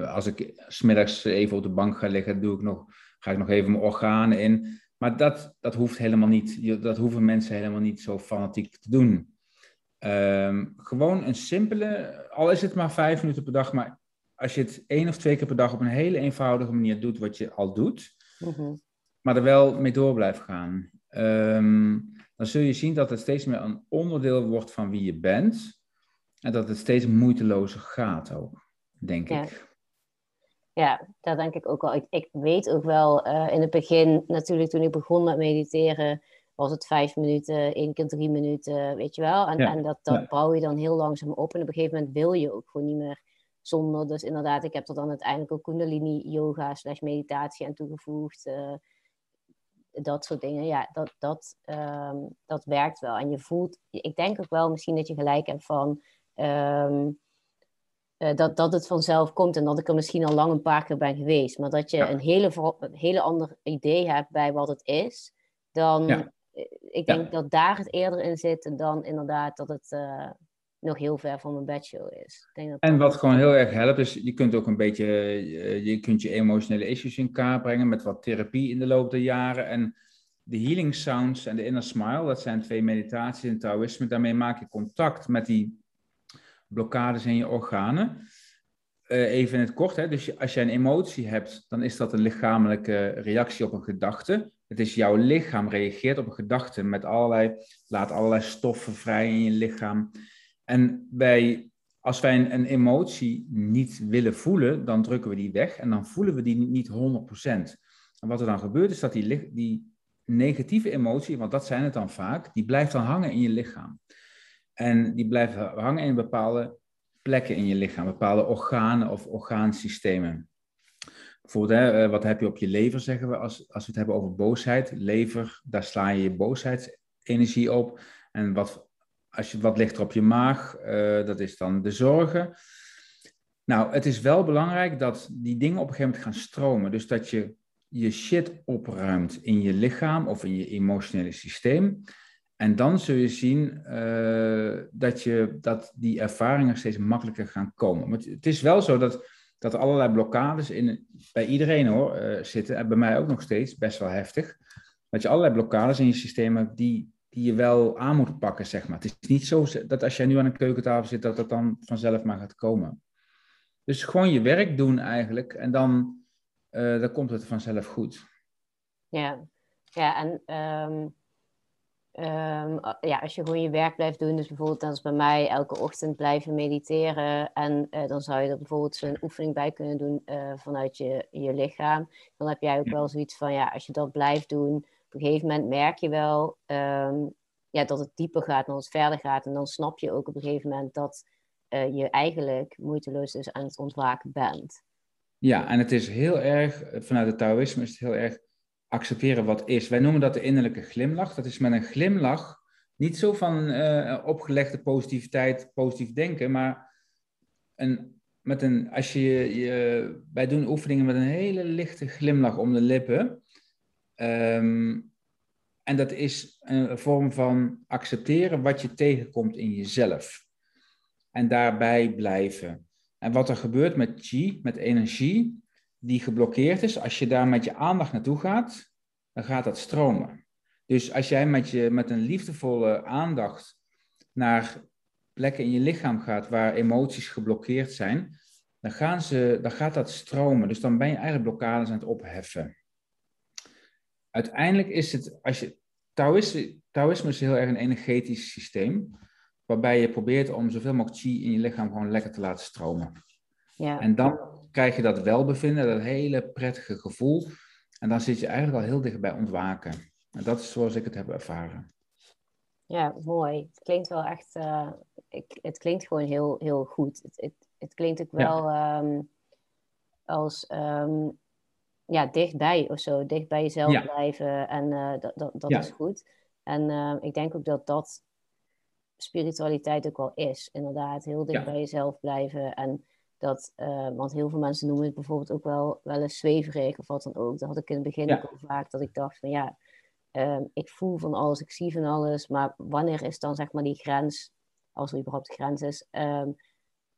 als ik smiddags even op de bank ga liggen, doe ik nog, ga ik nog even mijn organen in. Maar dat, dat hoeft helemaal niet. Dat hoeven mensen helemaal niet zo fanatiek te doen. Um, gewoon een simpele, al is het maar vijf minuten per dag, maar als je het één of twee keer per dag op een hele eenvoudige manier doet wat je al doet, mm maar er wel mee door blijft gaan. Um, dan zul je zien dat het steeds meer een onderdeel wordt van wie je bent. En dat het steeds moeitelozer gaat ook, denk ik. Ja, dat denk ik ook wel. Ik, ik weet ook wel, uh, in het begin, natuurlijk toen ik begon met mediteren, was het vijf minuten, één keer drie minuten, weet je wel. En, en dat, dat bouw je dan heel langzaam op. En op een gegeven moment wil je ook gewoon niet meer zonder. Dus inderdaad, ik heb er dan uiteindelijk ook Kundalini yoga slash meditatie aan toegevoegd. Uh, dat soort dingen, ja, dat, dat, ehm, dat werkt wel. En je voelt, ik denk ook wel misschien dat je gelijk hebt van um, uh, dat, dat het vanzelf komt en dat ik er misschien al lang een paar keer ben geweest, maar dat je een, hele, een hele ander idee hebt bij wat het is, dan ja. Eh, ik denk dat daar het eerder in zit dan inderdaad dat het uh, nog heel ver van mijn bedshow is. Ik denk dat en wat gewoon heel erg helpt, is je kunt ook een beetje, je kunt je emotionele issues in kaart brengen met wat therapie in de loop der jaren. En de healing sounds en de inner smile, dat zijn twee meditaties in Taoïsme. Daarmee maak je contact met die blokkades in je organen. Uh, even in het kort, hè? dus als je een emotie hebt, dan is dat een lichamelijke reactie op een gedachte. Het is jouw lichaam reageert op een gedachte met allerlei, laat allerlei stoffen vrij in je lichaam. En bij, als wij een, een emotie niet willen voelen, dan drukken we die weg en dan voelen we die niet 100%. En wat er dan gebeurt, is dat die, die negatieve emotie, want dat zijn het dan vaak, die blijft dan hangen in je lichaam. En die blijft hangen in bepaalde plekken in je lichaam, bepaalde organen of orgaansystemen. Bijvoorbeeld, hè, eh, wat heb je op je lever, zeggen we, als, als we het hebben over boosheid. Lever, daar sla je je boosheidsenergie op. En wat, als je, wat ligt er op je maag, uh, dat is dan de zorgen. Nou, het is wel belangrijk dat die dingen op een gegeven moment gaan stromen. Dus dat je je shit opruimt in je lichaam of in je emotionele systeem. En dan zul je zien uh, dat, je, dat die ervaringen steeds makkelijker gaan komen. Maar het is wel zo dat, dat er allerlei blokkades in, bij iedereen hoor, uh, zitten. En bij mij ook nog steeds, best wel heftig. Dat je allerlei blokkades in je systeem hebt die, die je wel aan moet pakken, zeg maar. Het is niet zo dat als jij nu aan een keukentafel zit, dat dat dan vanzelf maar gaat komen. Dus gewoon je werk doen eigenlijk. En dan, uh, dan komt het vanzelf goed. Ja, ja en... Um Um, ja, als je gewoon je werk blijft doen, dus bijvoorbeeld als bij mij elke ochtend blijven mediteren en uh, dan zou je er bijvoorbeeld zo'n oefening bij kunnen doen uh, vanuit je, je lichaam. Dan heb jij ook wel zoiets van, ja, als je dat blijft doen, op een gegeven moment merk je wel um, ja, dat het dieper gaat en dat het verder gaat. En dan snap je ook op een gegeven moment dat uh, je eigenlijk moeiteloos dus aan het ontwaken bent. Ja, en het is heel erg, vanuit het Taoïsme is het heel erg accepteren wat is. Wij noemen dat de innerlijke glimlach. Dat is met een glimlach niet zo van uh, opgelegde positiviteit, positief denken, maar een, met een, als je, je, wij doen oefeningen met een hele lichte glimlach om de lippen. Um, en dat is een vorm van accepteren wat je tegenkomt in jezelf. En daarbij blijven. En wat er gebeurt met chi, met energie, die geblokkeerd is, als je daar met je aandacht naartoe gaat, dan gaat dat stromen. Dus als jij met, je, met een liefdevolle aandacht naar plekken in je lichaam gaat waar emoties geblokkeerd zijn, dan, gaan ze, dan gaat dat stromen. Dus dan ben je eigenlijk blokkades aan het opheffen. Uiteindelijk is het, als je, Taoïsme, Taoïsme is heel erg een energetisch systeem, waarbij je probeert om zoveel mogelijk chi in je lichaam gewoon lekker te laten stromen. Ja. En dan krijg je dat welbevinden, dat hele prettige gevoel. En dan zit je eigenlijk al heel dicht bij ontwaken. En dat is zoals ik het heb ervaren. Ja, mooi. Het klinkt wel echt, uh, ik, het klinkt gewoon heel, heel goed. Het, het, het klinkt ook wel ja. um, als um, ja, dichtbij of zo, dicht bij jezelf ja. blijven. En uh, dat, dat, dat ja. is goed. En uh, ik denk ook dat dat spiritualiteit ook wel is. Inderdaad, heel dicht bij jezelf blijven. En dat, uh, want heel veel mensen noemen het bijvoorbeeld ook wel, wel eens zweverig of wat dan ook. Dat had ik in het begin ja. ook al vaak, dat ik dacht van ja, uh, ik voel van alles, ik zie van alles, maar wanneer is dan zeg maar die grens, als er überhaupt grens is, um,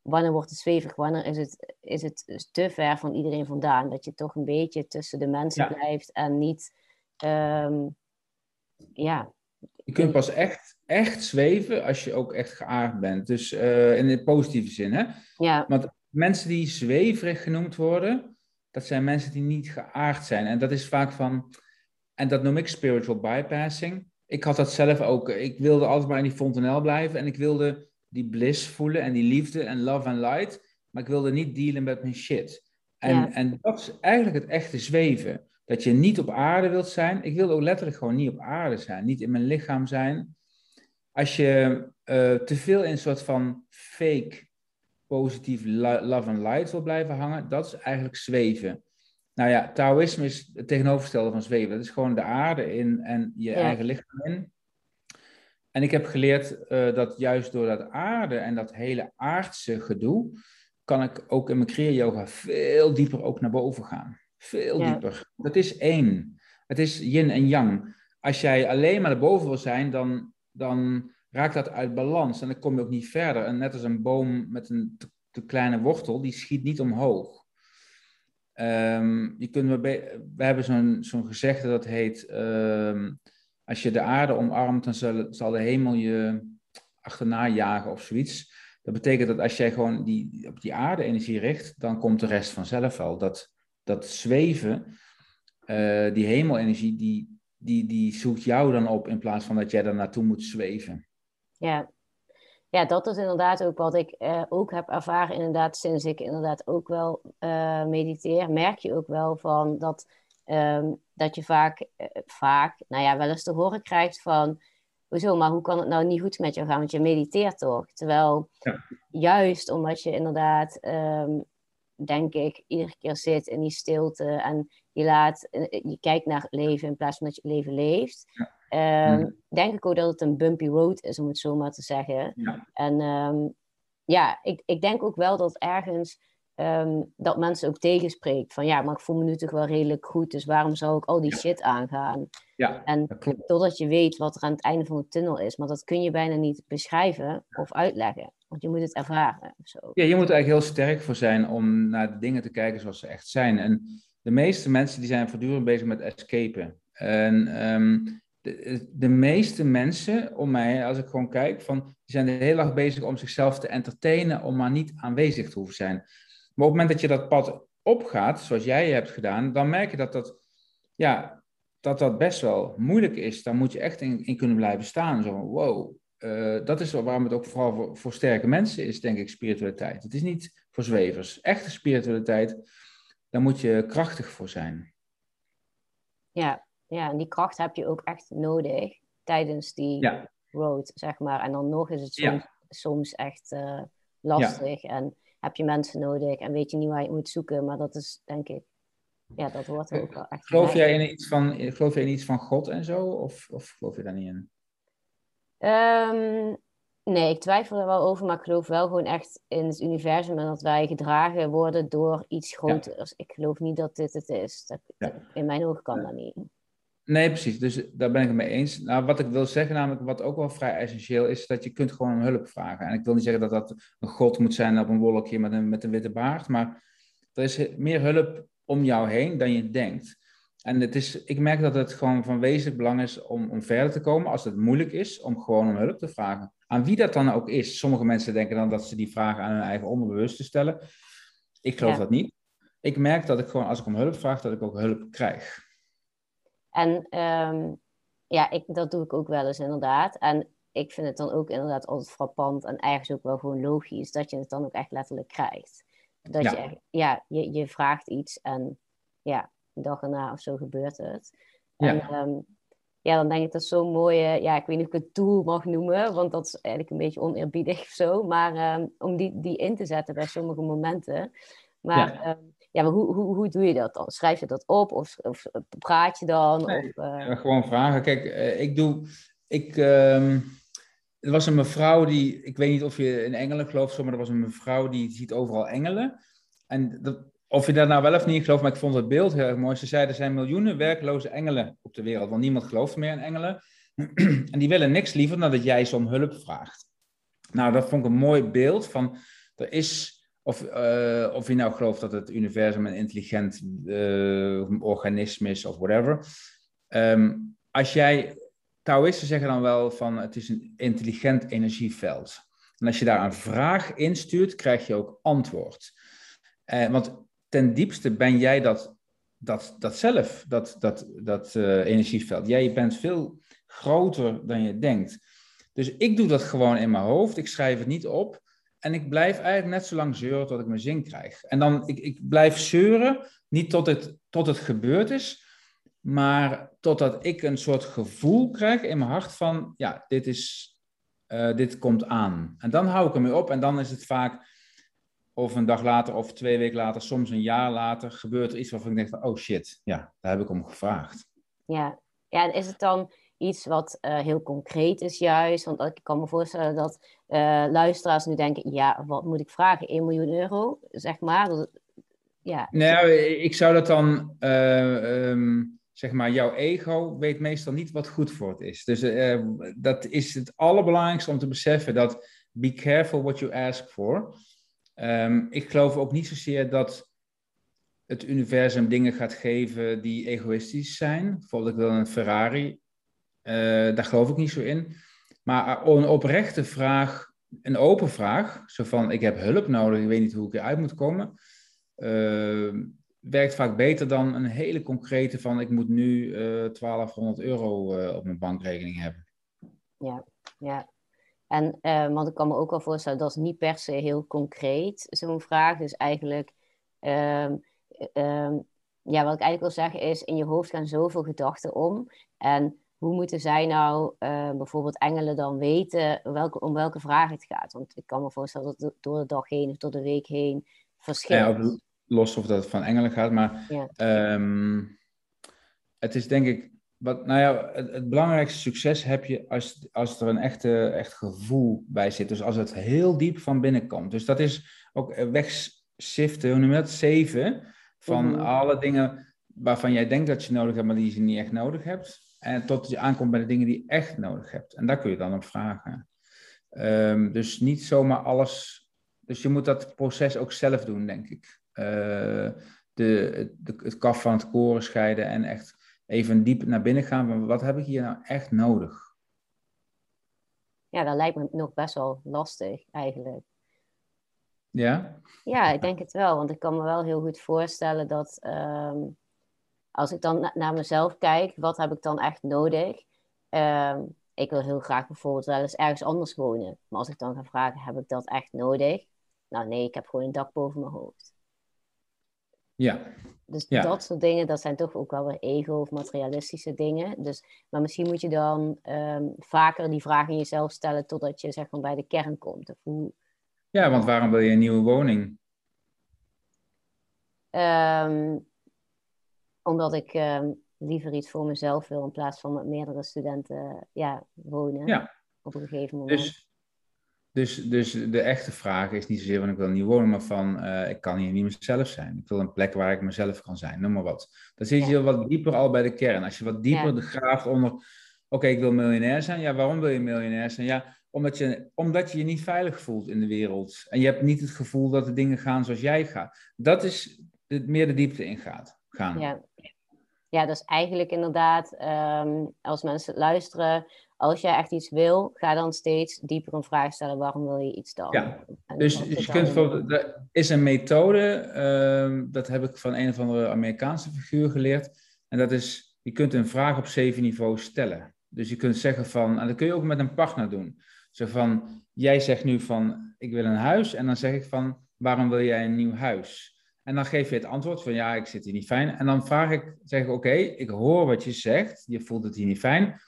wanneer wordt het zweverig, wanneer is het, is het te ver van iedereen vandaan, dat je toch een beetje tussen de mensen ja. blijft en niet, um, ja. Je kunt pas echt, echt zweven als je ook echt geaard bent. Dus uh, in de positieve zin, hè? Ja. Want mensen die zweverig genoemd worden, dat zijn mensen die niet geaard zijn. En dat is vaak van, en dat noem ik spiritual bypassing. Ik had dat zelf ook. Ik wilde altijd maar in die fontanel blijven en ik wilde die bliss voelen en die liefde en love and light, maar ik wilde niet dealen met mijn shit. En, ja. en dat is eigenlijk het echte zweven. Dat je niet op aarde wilt zijn. Ik wilde ook letterlijk gewoon niet op aarde zijn, niet in mijn lichaam zijn. Als je uh, te veel in een soort van fake positief love and light wil blijven hangen, dat is eigenlijk zweven. Nou ja, Taoïsme is het tegenovergestelde van zweven. Dat is gewoon de aarde in en je ja. eigen lichaam in. En ik heb geleerd uh, dat juist door dat aarde en dat hele aardse gedoe, kan ik ook in mijn Kriya-yoga veel dieper ook naar boven gaan. Veel ja. dieper. Dat is één. Het is yin en yang. Als jij alleen maar naar boven wil zijn, dan, dan raakt dat uit balans en dan kom je ook niet verder. En net als een boom met een te, kleine wortel, die schiet niet omhoog. Ehm, je kunt, we, we hebben zo'n zo'n gezegde dat heet, ehm, als je de aarde omarmt, dan zal, zal de hemel je achterna jagen of zoiets. Dat betekent dat als jij gewoon die, op die aarde-energie richt, dan komt de rest vanzelf al. Dat, dat zweven, uh, die hemelenergie, die, die, die zoekt jou dan op in plaats van dat jij daar naartoe moet zweven. Ja, ja, dat is inderdaad ook wat ik uh, ook heb ervaren, inderdaad, sinds ik inderdaad ook wel uh, mediteer, merk je ook wel van dat, um, dat je vaak, uh, vaak, nou ja, wel eens te horen krijgt van, hoezo, maar hoe kan het nou niet goed met jou gaan, want je mediteert toch? Terwijl, ja. juist omdat je inderdaad, um, denk ik, iedere keer zit in die stilte en je, laat, je kijkt naar het leven in plaats van dat je het leven leeft. Ja Um, Denk ik ook dat het een bumpy road is, om het zo maar te zeggen. Ja. En um, ja, ik, ik denk ook wel dat ergens um, dat mensen ook tegenspreekt. Van ja, maar ik voel me nu toch wel redelijk goed, dus waarom zou ik al die shit aangaan? Ja, en totdat je weet wat er aan het einde van de tunnel is. Maar dat kun je bijna niet beschrijven of uitleggen. Want je moet het ervaren. Of zo. Ja, je moet er eigenlijk heel sterk voor zijn om naar de dingen te kijken zoals ze echt zijn. En de meeste mensen die zijn voortdurend bezig met escapen. En um, de, de, meeste mensen om mij, als ik gewoon kijk, van, die zijn de hele dag bezig om zichzelf te entertainen, om maar niet aanwezig te hoeven zijn. Maar op het moment dat je dat pad opgaat, zoals jij hebt gedaan, dan merk je dat dat, ja, dat, dat best wel moeilijk is. Daar moet je echt in, kunnen blijven staan. Zo wow, uh, dat is waarom het ook vooral voor, voor sterke mensen is, denk ik, spiritualiteit. Het is niet voor zwevers. Echte spiritualiteit, daar moet je krachtig voor zijn. Ja, ja, en die kracht heb je ook echt nodig tijdens die road, zeg maar. En dan nog is het soms, soms echt uh, lastig en heb je mensen nodig en weet je niet waar je moet zoeken. Maar dat is, denk ik, ja, dat wordt er ook wel echt Geloof jij in iets van, geloof jij in iets van God en zo? Of, of geloof je daar niet in? Um, nee, ik twijfel er wel over, maar ik geloof wel gewoon echt in het universum en dat wij gedragen worden door iets groters. Ik geloof niet dat dit het is. Dat, in mijn ogen kan dat niet. Nee, precies. Dus daar ben ik het mee eens. Nou, wat ik wil zeggen, namelijk wat ook wel vrij essentieel is, dat je kunt gewoon om hulp vragen. En ik wil niet zeggen dat dat een god moet zijn op een wolkje met een, met een witte baard, maar er is meer hulp om jou heen dan je denkt. En het is, ik merk dat het gewoon van wezenlijk belang is om, om verder te komen, als het moeilijk is, om gewoon om hulp te vragen. Aan wie dat dan ook is. Sommige mensen denken dan dat ze die vragen aan hun eigen onderbewuste stellen. Ik geloof dat niet. Ik merk dat ik gewoon, als ik om hulp vraag, dat ik ook hulp krijg. En um, ja, ik, dat doe ik ook wel eens inderdaad. En ik vind het dan ook inderdaad altijd frappant en ergens ook wel gewoon logisch dat je het dan ook echt letterlijk krijgt. Dat ja. je, ja, je, je vraagt iets en ja, een dag erna of zo gebeurt het. En ja, um, ja dan denk ik dat zo'n mooie, ja, ik weet niet of ik het tool mag noemen, want dat is eigenlijk een beetje oneerbiedig of zo, maar um, om die, die in te zetten bij sommige momenten. Maar ja. Um, ja, maar hoe, hoe, hoe doe je dat dan? Schrijf je dat op of, of praat je dan? Nee, of, uh... gewoon vragen. Kijk, uh, ik doe. Ik, um, er was een mevrouw die. Ik weet niet of je in engelen gelooft, maar er was een mevrouw die ziet overal engelen. En dat, of je daar nou wel of niet gelooft, maar ik vond het beeld heel erg mooi. Ze zei: er zijn miljoenen werkloze engelen op de wereld, want niemand gelooft meer in engelen. en die willen niks liever dan dat jij ze om hulp vraagt. Nou, dat vond ik een mooi beeld van. Er is of, uh, of je nou gelooft dat het universum een intelligent uh, organisme is of whatever. Um, als jij, Taoïsten zeggen dan wel van het is een intelligent energieveld. En als je daar een vraag instuurt, krijg je ook antwoord. Uh, want ten diepste ben jij dat, dat, dat zelf, dat, dat, dat energieveld. Jij bent veel groter dan je denkt. Dus ik doe dat gewoon in mijn hoofd. Ik schrijf het niet op. En ik blijf eigenlijk net zo lang zeuren tot ik mijn zin krijg. En dan, ik, ik blijf zeuren, niet tot het, tot het gebeurd is, maar totdat ik een soort gevoel krijg in mijn hart van, ja, dit, is, uh, dit komt aan. En dan hou ik ermee op en dan is het vaak, of een dag later of twee weken later, soms een jaar later, gebeurt er iets waarvan ik denk van, oh shit, ja, daar heb ik om gevraagd. Ja, ja is het dan iets wat uh, heel concreet is juist. Want ik kan me voorstellen dat uh, luisteraars nu denken, ja, wat moet ik vragen? 1 miljoen euro, zeg maar. Dat, ja. Nou, ik zou dat dan, uh, zeg maar, jouw ego weet meestal niet wat goed voor het is. Dus dat is het allerbelangrijkste om te beseffen dat be careful what you ask for. Um, ik geloof ook niet zozeer dat het universum dingen gaat geven die egoïstisch zijn. Bijvoorbeeld, ik wil een Ferrari. Uh, daar geloof ik niet zo in. Maar een oprechte vraag, een open vraag, zo van ik heb hulp nodig, ik weet niet hoe ik eruit moet komen, uh, werkt vaak beter dan een hele concrete van ik moet nu uh, 1200 euro op mijn bankrekening hebben. Ja, ja. En want ik kan me ook wel voorstellen, dat is niet per se heel concreet, zo'n vraag. Dus eigenlijk ehm, Ehm, ja, wat ik eigenlijk wil zeggen is, in je hoofd gaan zoveel gedachten om. En hoe moeten zij nou uh, bijvoorbeeld engelen dan weten welke, om welke vraag het gaat? Want ik kan me voorstellen dat het door de dag heen of door de week heen verschilt. Ja, los of dat het van engelen gaat, maar ehm, het is denk ik, wat, nou ja, het, belangrijkste succes heb je als, als er een echte, echt gevoel bij zit. Dus als het heel diep van binnen komt. Dus dat is ook wegsiften, hoe noem je dat? Zeven van mhm. alle dingen waarvan jij denkt dat je nodig hebt, maar die je niet echt nodig hebt. En tot je aankomt bij de dingen die je echt nodig hebt. En daar kun je dan op vragen. Ehm, dus niet zomaar alles. Dus je moet dat proces ook zelf doen, denk ik. Uh, de, de, het kaf van het koren scheiden en echt even diep naar binnen gaan. Van wat heb ik hier nou echt nodig? Ja, dat lijkt me nog best wel lastig eigenlijk. Ja? Ja, ik denk het wel. Want ik kan me wel heel goed voorstellen dat ehm, als ik dan naar mezelf kijk, wat heb ik dan echt nodig? Um, ik wil heel graag bijvoorbeeld wel eens ergens anders wonen. Maar als ik dan ga vragen, heb ik dat echt nodig? Nou nee, ik heb gewoon een dak boven mijn hoofd. Ja. Dus dat soort dingen, dat zijn toch ook wel weer ego of materialistische dingen. Dus, maar misschien moet je dan ehm, vaker die vragen in jezelf stellen totdat je zeg maar bij de kern komt. Of hoe, ja, want waarom wil je een nieuwe woning? Ehm, omdat ik um, liever iets voor mezelf wil in plaats van met meerdere studenten ja, wonen. Ja. Op een gegeven moment. Dus, dus, dus de echte vraag is niet zozeer van ik wil nieuwe woning, maar van uh, ik kan hier niet mezelf zijn. Ik wil een plek waar ik mezelf kan zijn, noem maar wat. Dan zit je wat dieper al bij de kern. Als je wat dieper ja. graaft onder, oké, ik wil miljonair zijn. Ja, waarom wil je miljonair zijn? Ja, omdat je, omdat je je niet veilig voelt in de wereld. En je hebt niet het gevoel dat de dingen gaan zoals jij gaat. Dat is het, meer de diepte in gaat, gaan. Ja. Ja, dat is eigenlijk inderdaad, ehm, als mensen luisteren, als jij echt iets wil, ga dan steeds dieper een vraag stellen, waarom wil je iets dan? Ja, dus, dus je kunt er is een methode, ehm, dat heb ik van een of andere Amerikaanse figuur geleerd. En dat is, je kunt een vraag op zeven niveaus stellen. Dus je kunt zeggen van, en dat kun je ook met een partner doen. Zo van, jij zegt nu van, ik wil een huis. En dan zeg ik van, waarom wil jij een nieuw huis? En dan geef je het antwoord van, ja, ik zit hier niet fijn. En dan vraag ik, zeg ik, oké, ik hoor wat je zegt. Je voelt het hier niet fijn.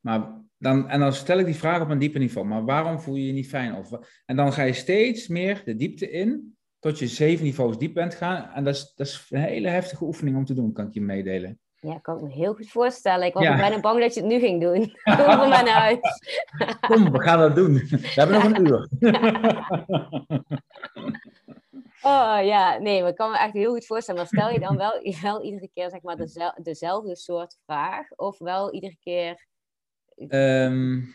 Maar dan, en dan stel ik die vraag op een dieper niveau. Maar waarom voel je je niet fijn? Of, en dan ga je steeds meer de diepte in, tot je zeven niveaus diep bent gaan. En dat is, dat is een hele heftige oefening om te doen, kan ik je meedelen. Ja, ik kan het me heel goed voorstellen. Ik was ja. bijna bang dat je het nu ging doen. Kom voor mij naar huis. Kom, we gaan dat doen. We hebben nog een uur. oh ja, nee, maar ik kan me echt heel goed voorstellen. Maar stel je dan wel, wel iedere keer zeg maar dezelfde soort vraag? Of wel iedere keer... Um,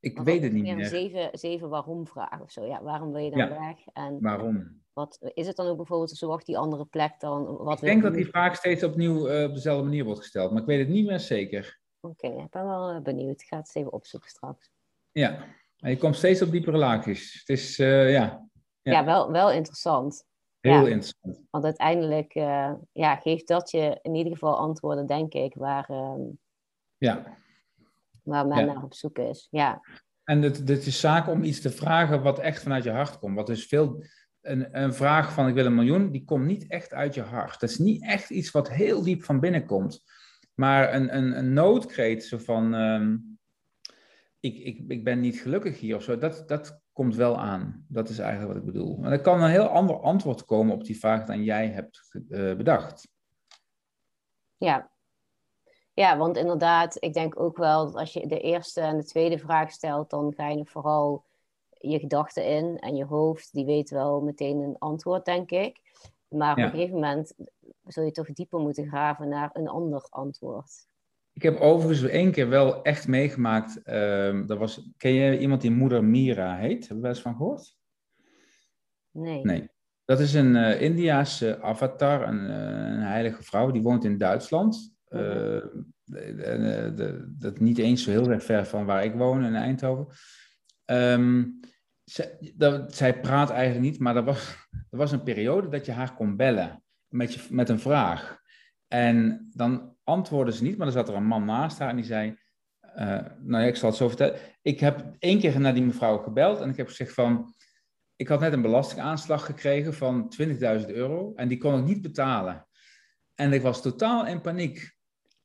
ik weet het niet meer. Zeven, zeven waarom vragen of zo. Ja, waarom wil je dan ja, weg? En waarom? Wat, is het dan ook bijvoorbeeld zoals die andere plek dan? Wat ik denk dat die vraag steeds opnieuw uh, op dezelfde manier wordt gesteld, maar ik weet het niet meer zeker. Oké, ik ben wel eh, benieuwd. Ik ga het eens even opzoeken straks. Ja, je komt steeds op diepere laagjes. Het is, uh, ja. Ja, ja wel, wel interessant. Heel interessant. Want uiteindelijk uh, ja, geeft dat je in ieder geval antwoorden, denk ik, waar, uh, ja. waar men naar op zoek is. Ja. En het, het is zaak om iets te vragen wat echt vanuit je hart komt. Wat dus veel een, een vraag van ik wil een miljoen, die komt niet echt uit je hart. Dat is niet echt iets wat heel diep van binnen komt. Maar een, een, een noodkreet, zo van ehm, ik, ik, ik ben niet gelukkig hier of zo, dat, dat komt wel aan. Dat is eigenlijk wat ik bedoel. Maar er kan een heel ander antwoord komen op die vraag dan jij hebt uh, bedacht. Ja. ja, want inderdaad, ik denk ook wel dat als je de eerste en de tweede vraag stelt, dan ga je vooral je gedachten in en je hoofd, die weet wel meteen een antwoord, denk ik. Maar op een gegeven moment zul je toch dieper moeten graven naar een ander antwoord. Ik heb overigens één keer wel echt meegemaakt. Uh, dat was, ken je iemand die moeder Mira heet? Heb je wel eens van gehoord? Nee. Nee. Dat is een uh, Indiaanse avatar, een, uh, een, heilige vrouw, die woont in Duitsland. Uh, dat niet eens zo heel erg ver van waar ik woon, in Eindhoven. Um, zij, dat, zij praat eigenlijk niet, maar er was, er was een periode dat je haar kon bellen met, je, met een vraag. En dan antwoordde ze niet, maar er zat er een man naast haar en die zei... nou ja, ik zal het zo vertellen. Ik heb één keer naar die mevrouw gebeld en ik heb gezegd van ik had net een belastingaanslag gekregen van 20.000 euro en die kon ik niet betalen. En ik was totaal in paniek.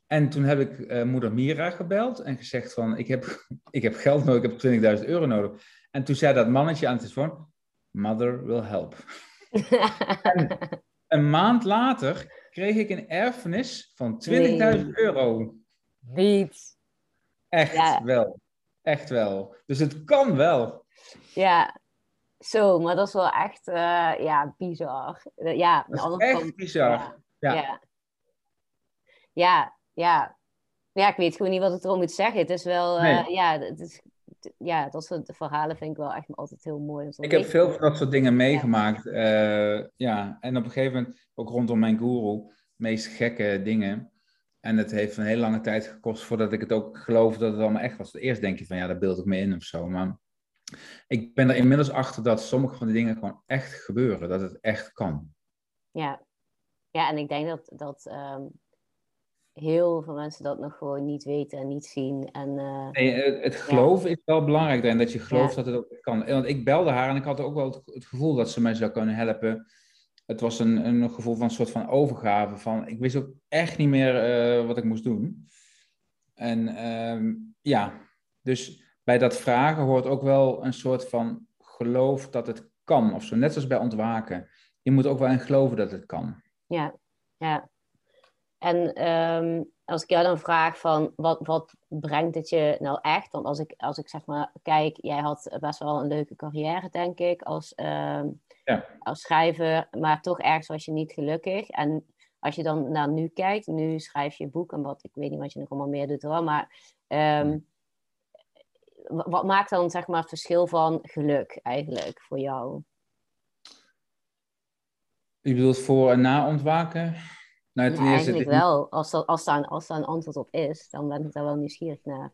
En toen heb ik uh, moeder Mira gebeld en gezegd van, ik heb, ik heb geld nodig, ik heb 20.000 euro nodig. En toen zei dat mannetje aan het telefoon, mother will help. en een maand later kreeg ik een erfenis van 20.000 nee. euro. Niet. Echt ja. wel. Echt wel. Dus het kan wel. Ja, zo, maar dat is wel echt, uh, ja, bizar. Ja, dat is echt kant, bizar. Ja, ja. ja. ja, ja. ik weet gewoon niet wat ik erom moet zeggen. Het is wel, uh, nee. ja, het is, ja, dat soort verhalen vind ik wel echt altijd heel mooi. Ik heb veel van dat soort dingen meegemaakt. Ja. Uh, ja, en op een gegeven moment, ook rondom mijn guru, meest gekke dingen. En het heeft een hele lange tijd gekost voordat ik het ook geloofde dat het allemaal echt was. Eerst denk je van, ja, daar beeld ik me in of zo. Maar ik ben er inmiddels achter dat sommige van die dingen gewoon echt gebeuren, dat het echt kan. Ja, ja en ik denk dat, dat um, heel veel mensen dat nog gewoon niet weten en niet zien. En, uh, nee, het, ja. is wel belangrijk en dat je gelooft ja. dat het ook kan. Want ik belde haar en ik had ook wel het, het gevoel dat ze mij zou kunnen helpen. Het was een, een gevoel van een soort van overgave. Van, ik wist ook echt niet meer uh, wat ik moest doen. En um, ja, dus bij dat vragen hoort ook wel een soort van geloof dat het kan. Of zo, net zoals bij ontwaken. Je moet ook wel in geloven dat het kan. Ja, ja. En um, als ik jou dan vraag van wat, wat brengt het je nou echt? Want als ik, als ik zeg maar kijk, jij had best wel een leuke carrière, denk ik, als, um, ja. als schrijver, maar toch ergens was je niet gelukkig. En als je dan naar nu kijkt, nu schrijf je boek en wat, ik weet niet wat je nog allemaal meer doet hoor, maar um, wat maakt dan zeg maar het verschil van geluk eigenlijk voor jou? Je bedoelt voor en na ontwaken? Nou, ten ja, eerste, eigenlijk wel. Als, dat, als, daar, als daar een antwoord op is, dan ben ik daar wel nieuwsgierig naar.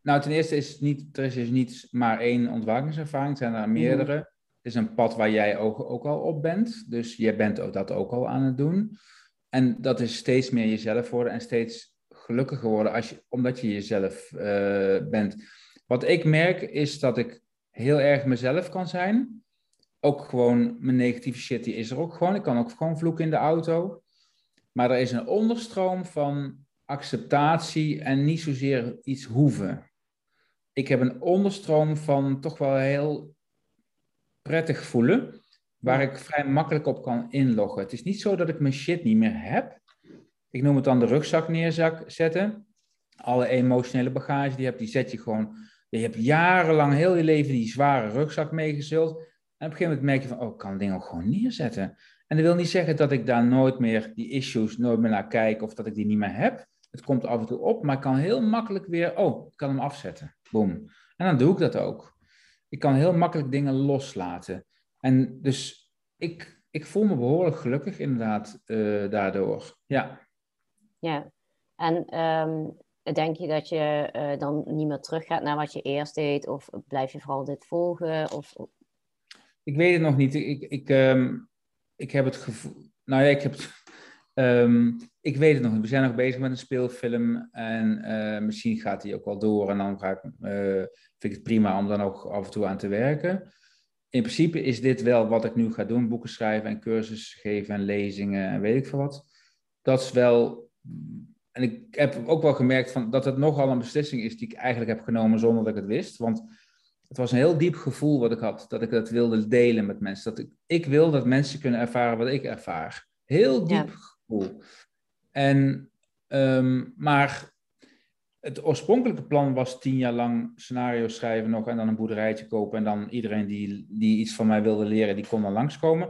Nou, ten eerste is het niet, er is dus niet maar één ontwakingservaring, het zijn er meerdere. Mm. Het is een pad waar jij ook, ook al op bent, dus jij bent dat ook al aan het doen. En dat is steeds meer jezelf worden en steeds gelukkiger worden als je, omdat je jezelf uh, bent. Wat ik merk is dat ik heel erg mezelf kan zijn. Ook gewoon mijn negatieve shit, die is er ook gewoon. Ik kan ook gewoon vloeken in de auto. Maar er is een onderstroom van acceptatie en niet zozeer iets hoeven. Ik heb een onderstroom van toch wel heel prettig voelen, waar ik vrij makkelijk op kan inloggen. Het is niet zo dat ik mijn shit niet meer heb. Ik noem het dan de rugzak neerzetten. Alle emotionele bagage die je hebt, die zet je gewoon je hebt jarenlang heel je leven die zware rugzak meegezult. En op een gegeven moment merk je van, oh, ik kan het ding ook gewoon neerzetten. En dat wil niet zeggen dat ik daar nooit meer die issues nooit meer naar kijk of dat ik die niet meer heb. Het komt af en toe op, maar ik kan heel makkelijk weer, oh, ik kan hem afzetten. Boom. En dan doe ik dat ook. Ik kan heel makkelijk dingen loslaten. En dus ik, ik voel me behoorlijk gelukkig inderdaad uh, daardoor. Ja. Ja, en um, Denk je dat je uh, dan niet meer teruggaat naar wat je eerst deed? Of blijf je vooral dit volgen? Of... Ik weet het nog niet. Ik, ik, um, ik heb het gevoel. Nou ja, ik heb. Um, ik weet het nog niet. We zijn nog bezig met een speelfilm. En uh, misschien gaat die ook wel door. En dan ga ik, uh, vind ik het prima om dan ook af en toe aan te werken. In principe is dit wel wat ik nu ga doen: boeken schrijven en cursussen geven en lezingen en weet ik veel wat. Dat is wel en ik heb ook wel gemerkt van, dat het nogal een beslissing is die ik eigenlijk heb genomen zonder dat ik het wist. Want het was een heel diep gevoel wat ik had, dat ik dat wilde delen met mensen. Dat ik, ik wil dat mensen kunnen ervaren wat ik ervaar. Heel diep gevoel. En, um, maar het oorspronkelijke plan was tien jaar lang scenario schrijven nog en dan een boerderijtje kopen. En dan iedereen die, die iets van mij wilde leren, die kon dan langskomen.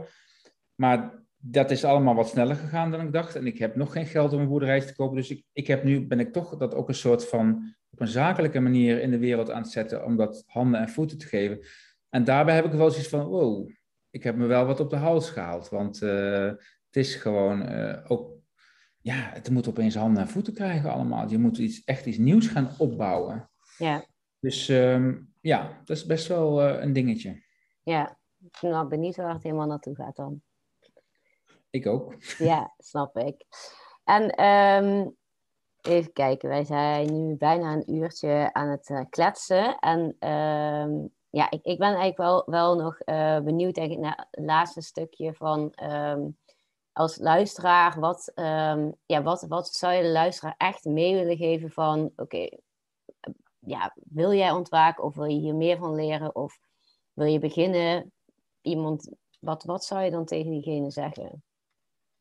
Maar dat is allemaal wat sneller gegaan dan ik dacht. En ik heb nog geen geld om een boerderij te kopen. Dus ik, ik heb nu, ben ik toch dat ook een soort van op een zakelijke manier in de wereld aan het zetten om dat handen en voeten te geven. En daarbij heb ik wel zoiets van, wow, ik heb me wel wat op de hals gehaald. Want eh, het is gewoon eh, ook, ja, het moet opeens handen en voeten krijgen allemaal. Je moet iets, echt iets nieuws gaan opbouwen. Ja. Dus ehm, ja, dat is best wel een dingetje. Ja, ik ben benieuwd waar het helemaal naartoe gaat dan. Ik ook. Ja, snap ik. En ehm, even kijken, wij zijn nu bijna een uurtje aan het uh, kletsen. En ehm, ja, ik, ik ben eigenlijk wel, wel nog uh, benieuwd denk ik, naar het laatste stukje van ehm, als luisteraar. Wat, ja, wat, wat zou je de luisteraar echt mee willen geven van oké, ja, wil jij ontwaken of wil je hier meer van leren? Of wil je beginnen? Iemand, wat, wat zou je dan tegen diegene zeggen?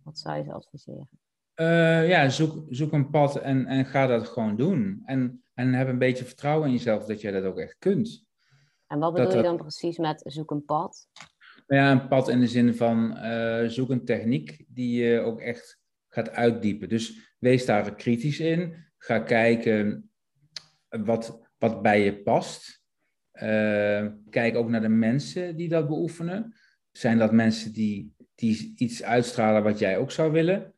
Wat zou je ze adviseren? Uh, ja, zoek, zoek een pad en, en ga dat gewoon doen. En, en heb een beetje vertrouwen in jezelf dat je dat ook echt kunt. En wat bedoel je dan precies met zoek een pad? Ja, een pad in de zin van uh, zoek een techniek die je ook echt gaat uitdiepen. Dus wees daar kritisch in. Ga kijken wat, wat bij je past. Uh, kijk ook naar de mensen die dat beoefenen. Zijn dat mensen die die iets uitstralen wat jij ook zou willen.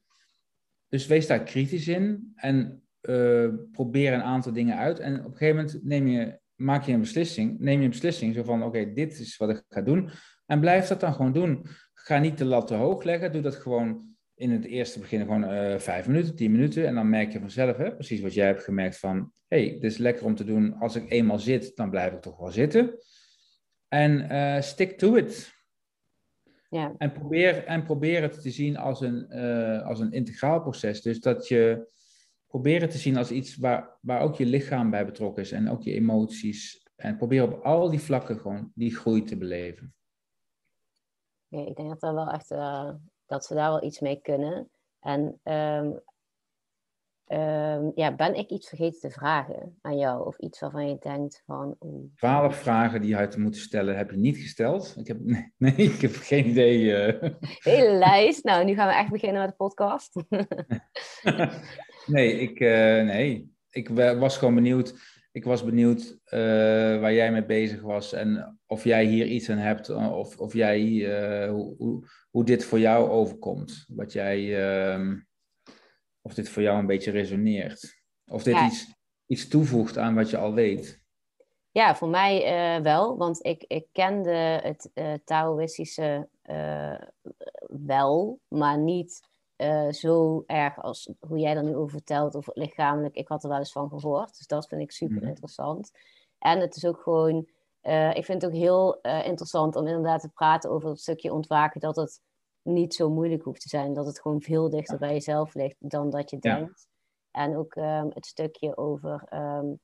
Dus wees daar kritisch in en uh, probeer een aantal dingen uit. En op een gegeven moment neem je, maak je een beslissing. Neem je een beslissing zo van: oké, dit is wat ik ga doen. En blijf dat dan gewoon doen. Ga niet de lat te hoog leggen. Doe dat gewoon in het eerste begin gewoon uh, vijf minuten, tien minuten. En dan merk je vanzelf, hè, precies wat jij hebt gemerkt van... hey, dit is lekker om te doen. Als ik eenmaal zit, dan blijf ik toch wel zitten. En uh, stick to it. Ja. En, probeer, en probeer het te zien als een, uh, als een integraal proces. Dus dat je probeer het te zien als iets waar, waar ook je lichaam bij betrokken is en ook je emoties. En probeer op al die vlakken gewoon die groei te beleven. Ja, ik denk dat, er wel echt, uh, dat ze daar wel iets mee kunnen. En um, Um, ja, ben ik iets vergeten te vragen aan jou? Of iets waarvan je denkt van... Twaalf vragen die je uit moeten stellen heb je niet gesteld. Ik heb, nee, ik heb geen idee. Uh... Hele lijst. Nou, nu gaan we echt beginnen met de podcast. nee, ik, uh, nee, ik was gewoon benieuwd. Ik was benieuwd uh, waar jij mee bezig was en of jij hier iets aan hebt. Of, of jij, hoe, hoe, hoe, dit voor jou overkomt. Wat jij ehm, of dit voor jou een beetje resoneert. Of dit iets, iets toevoegt aan wat je al weet. Ja, voor mij uh, wel, want ik, ik kende het uh, Taoïstische uh, wel, maar niet zo erg als hoe jij er nu over vertelt, over het lichamelijk. Ik had er wel eens van gehoord, dus dat vind ik super mhm. interessant. En het is ook gewoon, ik vind het ook heel interessant om inderdaad te praten over het stukje ontwaken, dat het niet zo moeilijk hoeft te zijn. Dat het gewoon veel dichter bij jezelf ligt dan dat je denkt. En ook ehm, het stukje over ehm,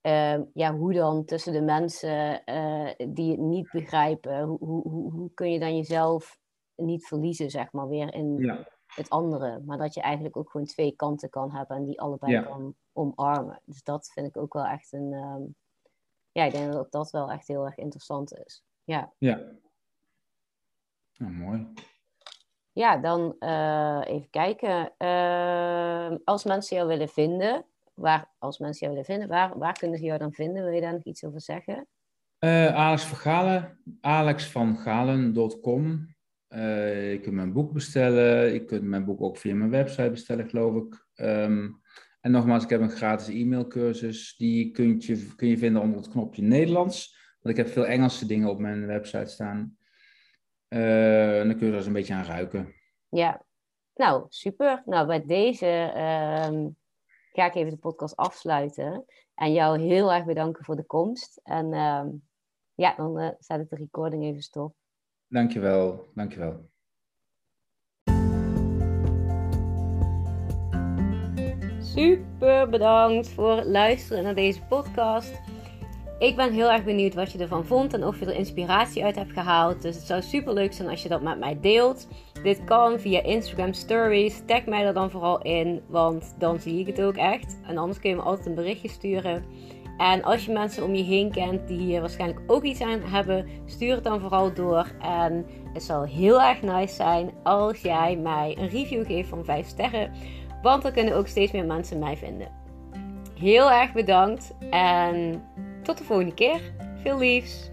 ehm, ja, hoe dan tussen de mensen uh, die het niet begrijpen, hoe, hoe, hoe, kun je dan jezelf niet verliezen, zeg maar, weer in het andere. Maar dat je eigenlijk ook gewoon twee kanten kan hebben en die allebei kan omarmen. Dus dat vind ik ook wel echt een. ja, ik denk dat dat wel echt heel erg interessant is. Ja. Ja, nou, mooi. Ja, dan uh, even kijken. Uh, als mensen jou willen vinden, waar, als mensen jou willen vinden, waar, waar kunnen ze jou dan vinden? Wil je daar nog iets over zeggen? Uh, Alex van Galen, alexvangalen.com. je kunt mijn boek bestellen. Je kunt mijn boek ook via mijn website bestellen, geloof ik. Um, en nogmaals, ik heb een gratis e-mailcursus. Die kun je, kun je vinden onder het knopje Nederlands. Want ik heb veel Engelse dingen op mijn website staan. Uh, dan kun je er eens een beetje aan ruiken. Ja, nou super. Nou, bij deze uh, ga ik even de podcast afsluiten. En jou heel erg bedanken voor de komst. En uh, ja, dan uh, zet ik de recording even stop. Dankjewel, dankjewel. Super bedankt voor het luisteren naar deze podcast. Ik ben heel erg benieuwd wat je ervan vond en of je er inspiratie uit hebt gehaald. Dus het zou super leuk zijn als je dat met mij deelt. Dit kan via Instagram Stories. Tag mij er dan vooral in, want dan zie ik het ook echt. En anders kun je me altijd een berichtje sturen. En als je mensen om je heen kent die hier waarschijnlijk ook iets aan hebben, stuur het dan vooral door. En het zal heel erg nice zijn als jij mij een review geeft van 5 sterren. Want dan kunnen ook steeds meer mensen mij vinden. Heel erg bedankt en tot de volgende keer. Veel liefs!